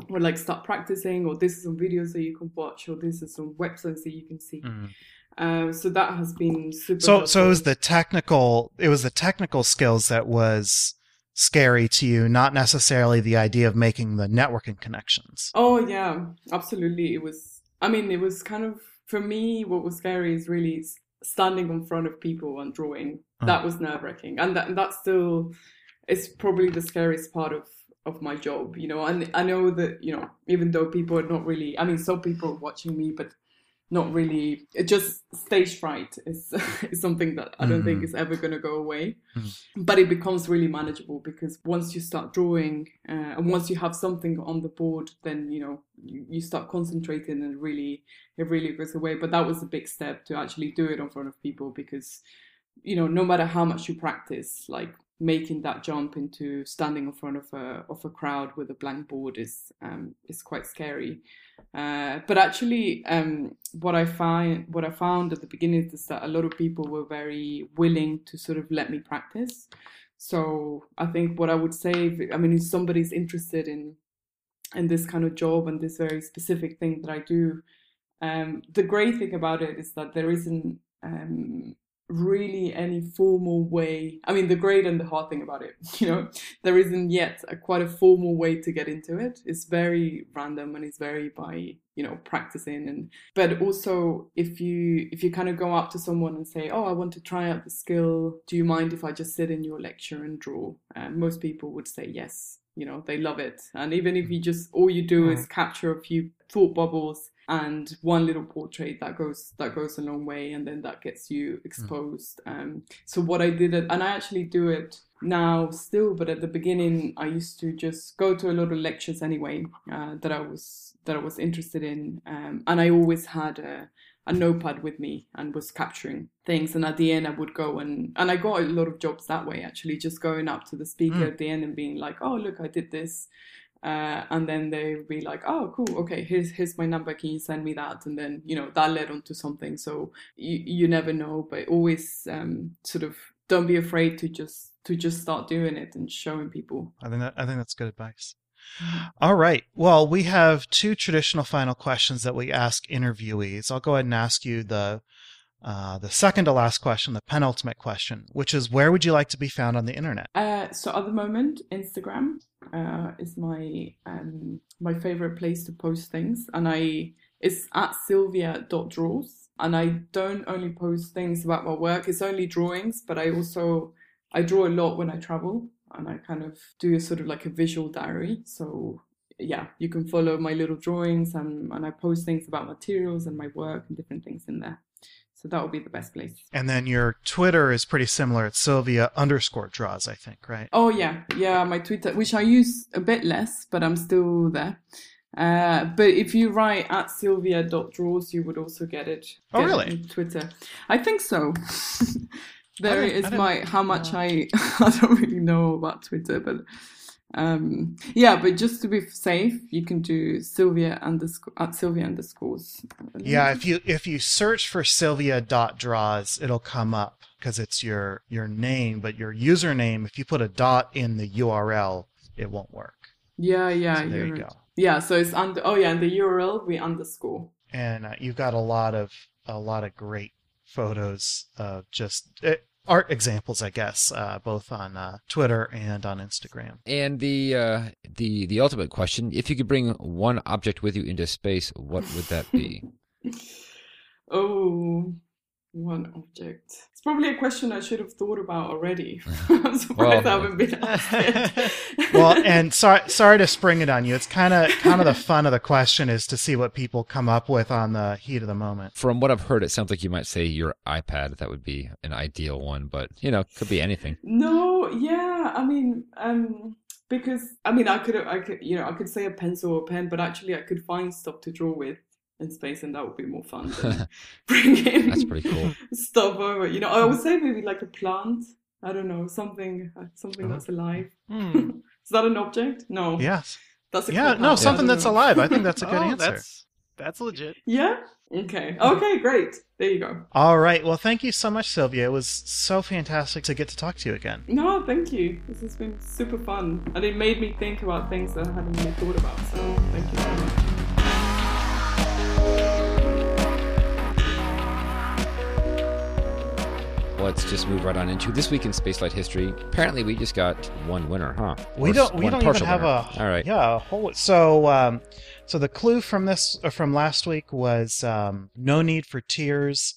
or like start practicing, or this is some videos that you can watch, or this is some websites that you can see. Mhm. Uh, so that has been super. So, so it was the technical. It was the technical skills that was scary to you, not necessarily the idea of making the networking connections. Oh yeah, absolutely. It was. I mean, it was kind of for me. What was scary is really standing in front of people and drawing. Oh. That was nerve wracking, and that that's still is probably the scariest part of of my job. You know, and I know that you know, even though people are not really. I mean, some people are watching me, but not really. It just stage fright is is something that I don't think Mhm. is ever going to go away. Mhm. But it becomes really manageable because once you start drawing uh, and once you have something on the board, then you know you, you start concentrating and really it really goes away. But that was a big step to actually do it in front of people because you know no matter how much you practice, like making that jump into standing in front of a of a crowd with a blank board is um, is quite scary. Uh, but actually, um, what I find, what I found at the beginning is that a lot of people were very willing to sort of let me practice. So I think what I would say, if, I mean, if somebody's interested in in this kind of job and this very specific thing that I do, um, the great thing about it is that there isn't um, really any formal way. I mean, the great and the hard thing about it, you know, there isn't yet a quite a formal way to get into it. It's very random and it's very by you know practicing and but also if you if you kind of go up to someone and say oh i want to try out the skill do you mind if i just sit in your lecture and draw and most people would say yes you know they love it and even if you just all you do is mm. capture a few thought bubbles and one little portrait that goes that goes a long way and then that gets you exposed. Um so what i did it and i actually do it now still but at the beginning i used to just go to a lot of lectures anyway uh, that i was that i was interested in. Um, and i always had a, a notepad with me and was capturing things. And at the end i would go and and i got a lot of jobs that way actually just going up to the speaker Mm. at the end and being like oh look i did this uh, and then they would be like, "Oh, cool. Okay, here's here's my number. Can you send me that?" And then you know that led on to something. So you you never know, but always um, sort of don't be afraid to just to just start doing it and showing people. I think that I think that's good advice. All right. Well, we have two traditional final questions that we ask interviewees. I'll go ahead and ask you the uh, the second to last question, the penultimate question, which is where would you like to be found on the internet? Uh, so at the moment, Instagram uh, is my um, my favorite place to post things, and I it's at silvia.draws. And I don't only post things about my work; it's only drawings. But I also I draw a lot when I travel, and I kind of do a sort of like a visual diary. So yeah, you can follow my little drawings, and and I post things about materials and my work and different things in there. So that would be the best place. And then your Twitter is pretty similar. It's Silvia underscore draws, I think, right? Oh yeah, yeah, my Twitter, which I use a bit less, but I'm still there. Uh, but if you write at silvia.draws, you would also get it. Oh, get it really? on Twitter. I think so. there is my how much uh, I I don't really know about Twitter, but um yeah, but just to be safe, you can do Silvia underscore at Silvia underscores. Yeah, if you if you search for Silvia dot draws, it'll come up because it's your your name, but your username, if you put a dot in the URL, it won't work. yeah, yeah, So there right. go. Yeah, so it's under. Oh yeah, and the URL we underscore. and uh, you've got a lot of a lot of great photos of just uh, art examples, I guess, uh, both on uh, Twitter and on Instagram. And the uh, the the ultimate question: If you could bring one object with you into space, what would that be? Oh, one object. It's probably a question I should have thought about already. I'm surprised Well- I haven't been asked yet. Well, and sorry, sorry to spring it on you. It's kind of kind of the fun of the question is to see what people come up with on the heat of the moment. From what I've heard, it sounds like you might say your iPad. That would be an ideal one, but you know, could be anything. no, yeah, I mean, um, because I mean, I could, I could, you know, I could say a pencil or a pen, but actually, I could find stuff to draw with in space, and that would be more fun than bringing That's pretty cool. stuff over. You know, I would say maybe like a plant. I don't know something uh, something Uh-huh. that's alive. Hmm. Is that an object? No. Yes. That's a Yeah, cool no, plant. Something don't that's alive. I think that's a good Oh, answer. That's that's legit. Yeah. Okay. Okay. Great. There you go. All right. Well, thank you so much, Silvia. It was so fantastic to get to talk to you again. No, thank you. This has been super fun, and it made me think about things that I hadn't really thought about. So thank you very much. Let's just move right on into this week in spaceflight history. Apparently, we just got one winner, huh? We Or don't. We don't even have winner. a. All right. Yeah. A whole. So, um, so the clue from this uh, from last week was um, no need for tears,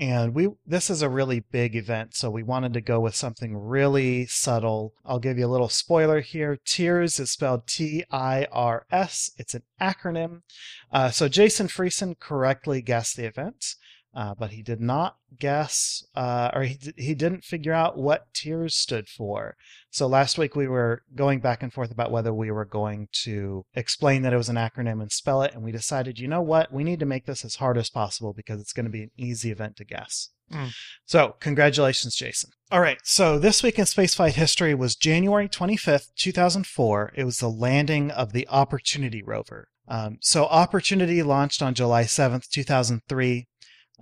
and we. This is a really big event, so we wanted to go with something really subtle. I'll give you a little spoiler here. Tears is spelled T I R S. It's an acronym. Uh, so Jason Friesen correctly guessed the event. Uh, but he did not guess, uh, or he, d- he didn't figure out what tears stood for. So last week we were going back and forth about whether we were going to explain that it was an acronym and spell it, and we decided, you know what, we need to make this as hard as possible because it's going to be an easy event to guess. Mm. So congratulations, Jason. All right, so this week in spaceflight history was January 25th, 2004. It was the landing of the Opportunity rover. Um, so Opportunity launched on July 7th, 2003.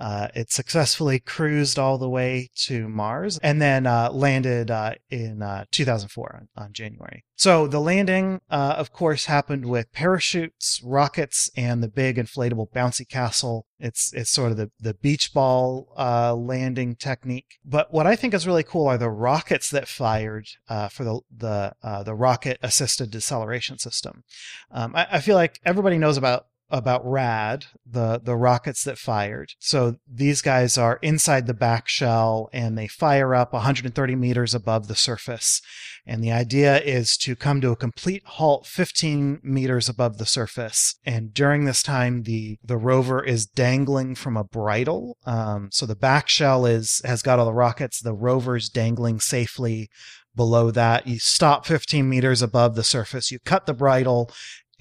Uh, it successfully cruised all the way to Mars and then uh, landed uh, in uh, 2004 on, on January. So the landing, uh, of course, happened with parachutes, rockets, and the big inflatable bouncy castle. It's it's sort of the the beach ball uh, landing technique. But what I think is really cool are the rockets that fired for the the the rocket assisted deceleration system. Um, I, I feel like everybody knows about about rad the the rockets that fired. So these guys are inside the back shell and they fire up 130 meters above the surface. And the idea is to come to a complete halt 15 meters above the surface. And during this time the the rover is dangling from a bridle. Um, so the back shell is has got all the rockets. The rover's dangling safely below that. You stop 15 meters above the surface. You cut the bridle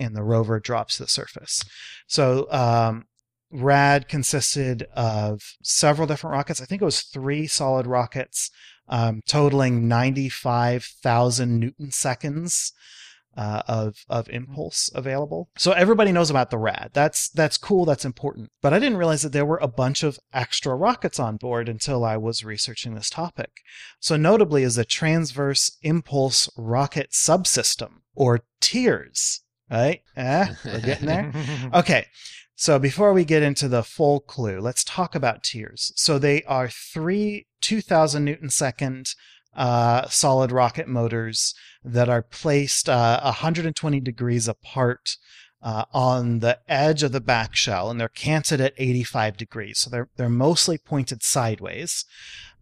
and the rover drops to the surface. So um, RAD consisted of several different rockets. I think it was three solid rockets, um, totaling 95,000 newton seconds. Uh, of of impulse available, so everybody knows about the rad. That's that's cool. That's important. But I didn't realize that there were a bunch of extra rockets on board until I was researching this topic. So notably is the transverse impulse rocket subsystem, or TIRS right? Eh, we're getting there. Okay. So before we get into the full clue, let's talk about TIRS. So they are three 2000 newton second uh, solid rocket motors that are placed uh, 120 degrees apart uh, on the edge of the back shell, and they're canted at 85 degrees. So they're they're mostly pointed sideways,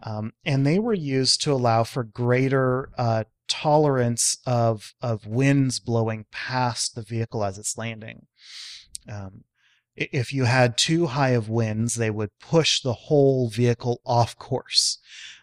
um, and they were used to allow for greater uh, tolerance of of winds blowing past the vehicle as it's landing. Um, if you had too high of winds, they would push the whole vehicle off course.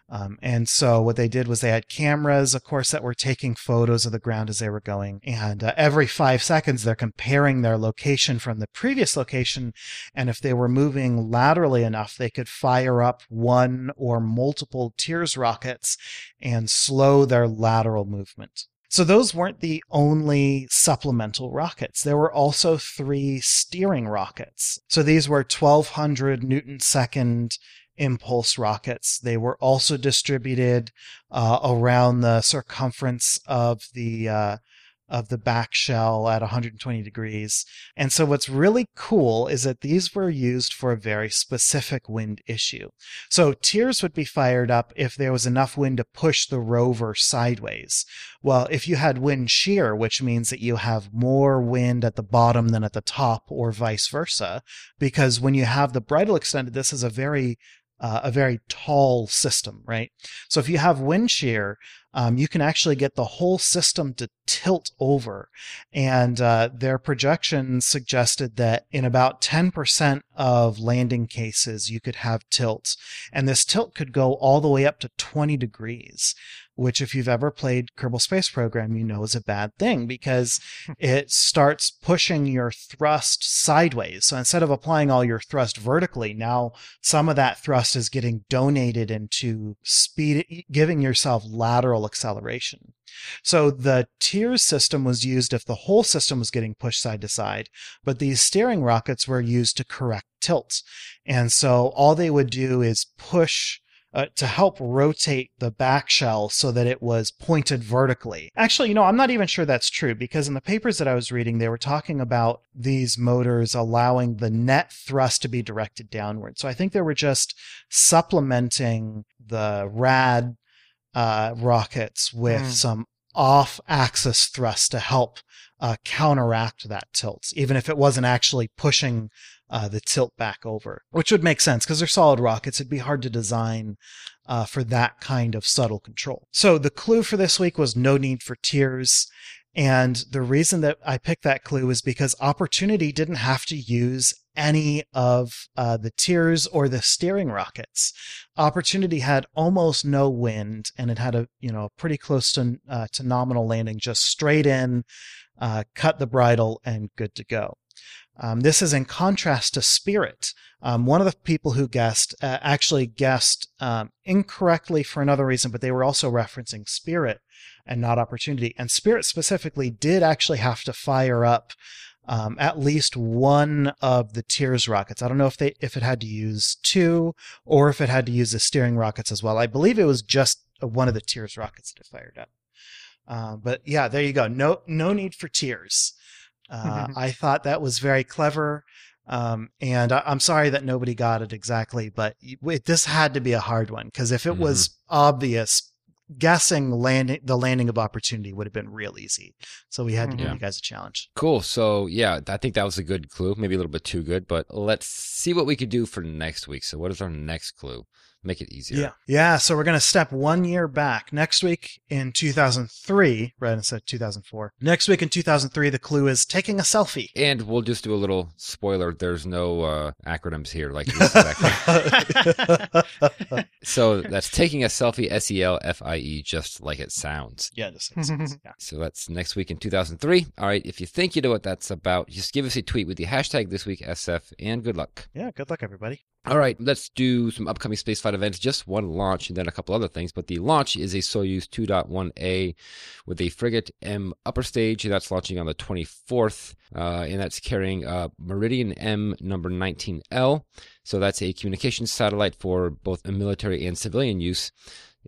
Um, and so what they did was they had cameras, of course, that were taking photos of the ground as they were going. And uh, every five seconds, they're comparing their location from the previous location. And if they were moving laterally enough, they could fire up one or multiple TIRS rockets and slow their lateral movement. So those weren't the only supplemental rockets. There were also three steering rockets. So these were 1200 Newton second impulse rockets. They were also distributed uh, around the circumference of the uh, of the back shell at 120 degrees. And so what's really cool is that these were used for a very specific wind issue. So TIRS would be fired up if there was enough wind to push the rover sideways. Well, if you had wind shear, which means that you have more wind at the bottom than at the top, or vice versa, because when you have the bridle extended, this is a very uh, a very tall system, right? So if you have wind shear, um, you can actually get the whole system to tilt over. And uh, their projections suggested that in about 10% of landing cases, you could have tilts. And this tilt could go all the way up to 20 degrees which if you've ever played Kerbal Space Program, you know is a bad thing because it starts pushing your thrust sideways. So instead of applying all your thrust vertically, now some of that thrust is getting donated into speed, giving yourself lateral acceleration. So the TIRS system was used if the whole system was getting pushed side to side, but these steering rockets were used to correct tilt. And so all they would do is push uh, to help rotate the back shell so that it was pointed vertically. Actually, you know, I'm not even sure that's true because in the papers that I was reading, they were talking about these motors allowing the net thrust to be directed downward. So I think they were just supplementing the rad uh, rockets with mm. some off axis thrust to help uh, counteract that tilt, even if it wasn't actually pushing uh, the tilt back over, which would make sense because they're solid rockets. It'd be hard to design uh, for that kind of subtle control. So the clue for this week was no need for tiers. And the reason that I picked that clue is because Opportunity didn't have to use any of uh, the TIRS or the steering rockets. Opportunity had almost no wind, and it had a you know pretty close to uh, to nominal landing, just straight in, uh, cut the bridle, and good to go. Um, this is in contrast to Spirit. Um, one of the people who guessed uh, actually guessed um, incorrectly for another reason, but they were also referencing Spirit and not Opportunity. And Spirit specifically did actually have to fire up um, at least one of the TIRS rockets. I don't know if they if it had to use two or if it had to use the steering rockets as well. I believe it was just one of the TIRS rockets that it fired up. Uh, but yeah, there you go. No no need for tiers. Uh, I thought that was very clever. Um, and I, am sorry that nobody got it exactly, but it, this had to be a hard one because if it mm-hmm. was obvious, guessing landing the landing of opportunity would have been real easy. So we had to mm-hmm. give you guys a challenge. Cool. So yeah, I think that was a good clue, maybe a little bit too good, but let's see what we could do for next week. So what is our next clue? Make it easier. Yeah. Yeah. So we're going to step one year back. Next week in 2003, right instead of 2004. Next week in 2003, the clue is taking a selfie. And we'll just do a little spoiler. There's no uh, acronyms here like So that's taking a selfie, S E L F I E, just like it sounds. Yeah, just like sounds. Yeah. So that's next week in 2003. All right. If you think you know what that's about, just give us a tweet with the hashtag this week SF and good luck. Yeah. Good luck, everybody. All right, let's do some upcoming spaceflight events. Just one launch and then a couple other things. But the launch is a Soyuz 2.1A with a Fregat M upper stage. That's launching on the 24th, uh, and that's carrying uh, Meridian M number 19L. So that's a communications satellite for both military and civilian use.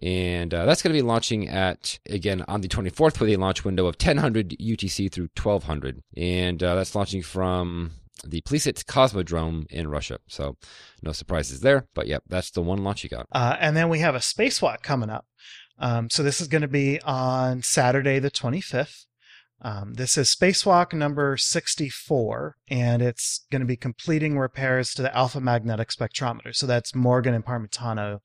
And uh, that's going to be launching at, again, on the 24th with a launch window of 1000 UTC through 1200. And uh, that's launching from the Plesetsk Cosmodrome in Russia. So no surprises there. But yep, that's the one launch you got. Uh, and then we have a spacewalk coming up. Um, so this is going to be on Saturday, the 25th. Um, this is spacewalk number 64, and it's going to be completing repairs to the alpha magnetic spectrometer. So that's Morgan and Parmitano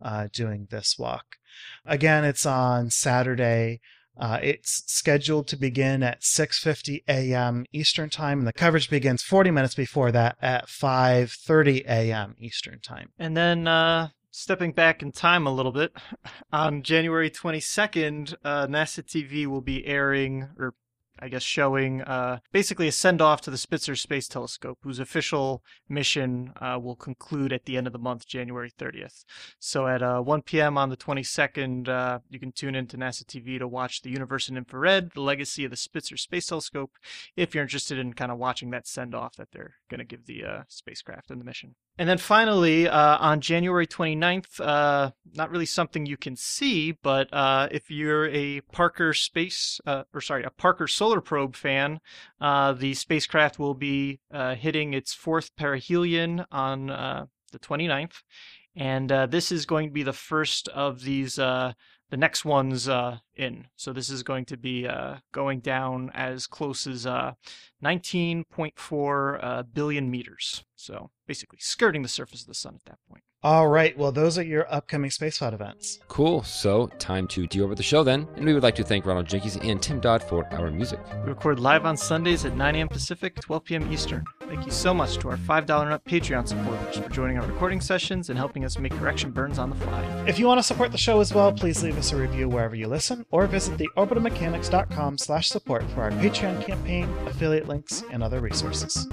uh, doing this walk. Again, it's on Saturday, uh, it's scheduled to begin at 6:50 a.m. Eastern Time, and the coverage begins 40 minutes before that at 5:30 a.m. Eastern Time. And then, uh, stepping back in time a little bit, on January 22nd, uh, NASA TV will be airing or I guess, showing uh, basically a send off to the Spitzer Space Telescope, whose official mission uh, will conclude at the end of the month, January 30th. So at uh, 1 p.m. on the 22nd, uh, you can tune into NASA TV to watch The Universe in Infrared, the legacy of the Spitzer Space Telescope, if you're interested in kind of watching that send off that they're going to give the uh, spacecraft and the mission. And then finally, uh, on January 29th, uh, not really something you can see, but uh, if you're a Parker Space, uh, or sorry, a Parker Solar Probe fan, uh, the spacecraft will be uh, hitting its fourth perihelion on the 29th. And this is going to be the first of these, the next ones in. So this is going to be going down as close as uh, 19.4 uh, billion meters. So basically skirting the surface of the sun at that point. All right. Well, those are your upcoming spaceflight events. Cool. So, time to deorbit the show then. And we would like to thank Ronald Jenkins and Tim Dodd for our music. We record live on Sundays at 9 a.m. Pacific, 12 p.m. Eastern. Thank you so much to our $5 and up Patreon supporters for joining our recording sessions and helping us make correction burns on the fly. If you want to support the show as well, please leave us a review wherever you listen, or visit theorbitalmechanics.com slash support for our Patreon campaign, affiliate links, and other resources.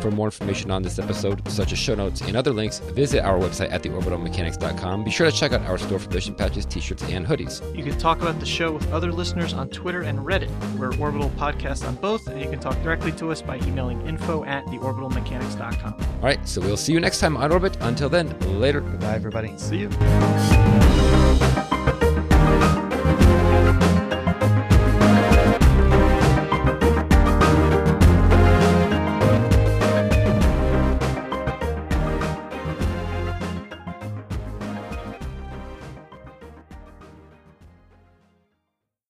For more information on this episode, such as show notes and other links, visit our website at theorbitalmechanics.com. Be sure to check out our store for mission patches, t-shirts, and hoodies. You can talk about the show with other listeners on Twitter and Reddit. We're Orbital Podcast on both, and you can talk directly to us by emailing info at theorbitalmechanics.com. All right, so we'll see you next time on Orbit. Until then, later. Goodbye, everybody. See you.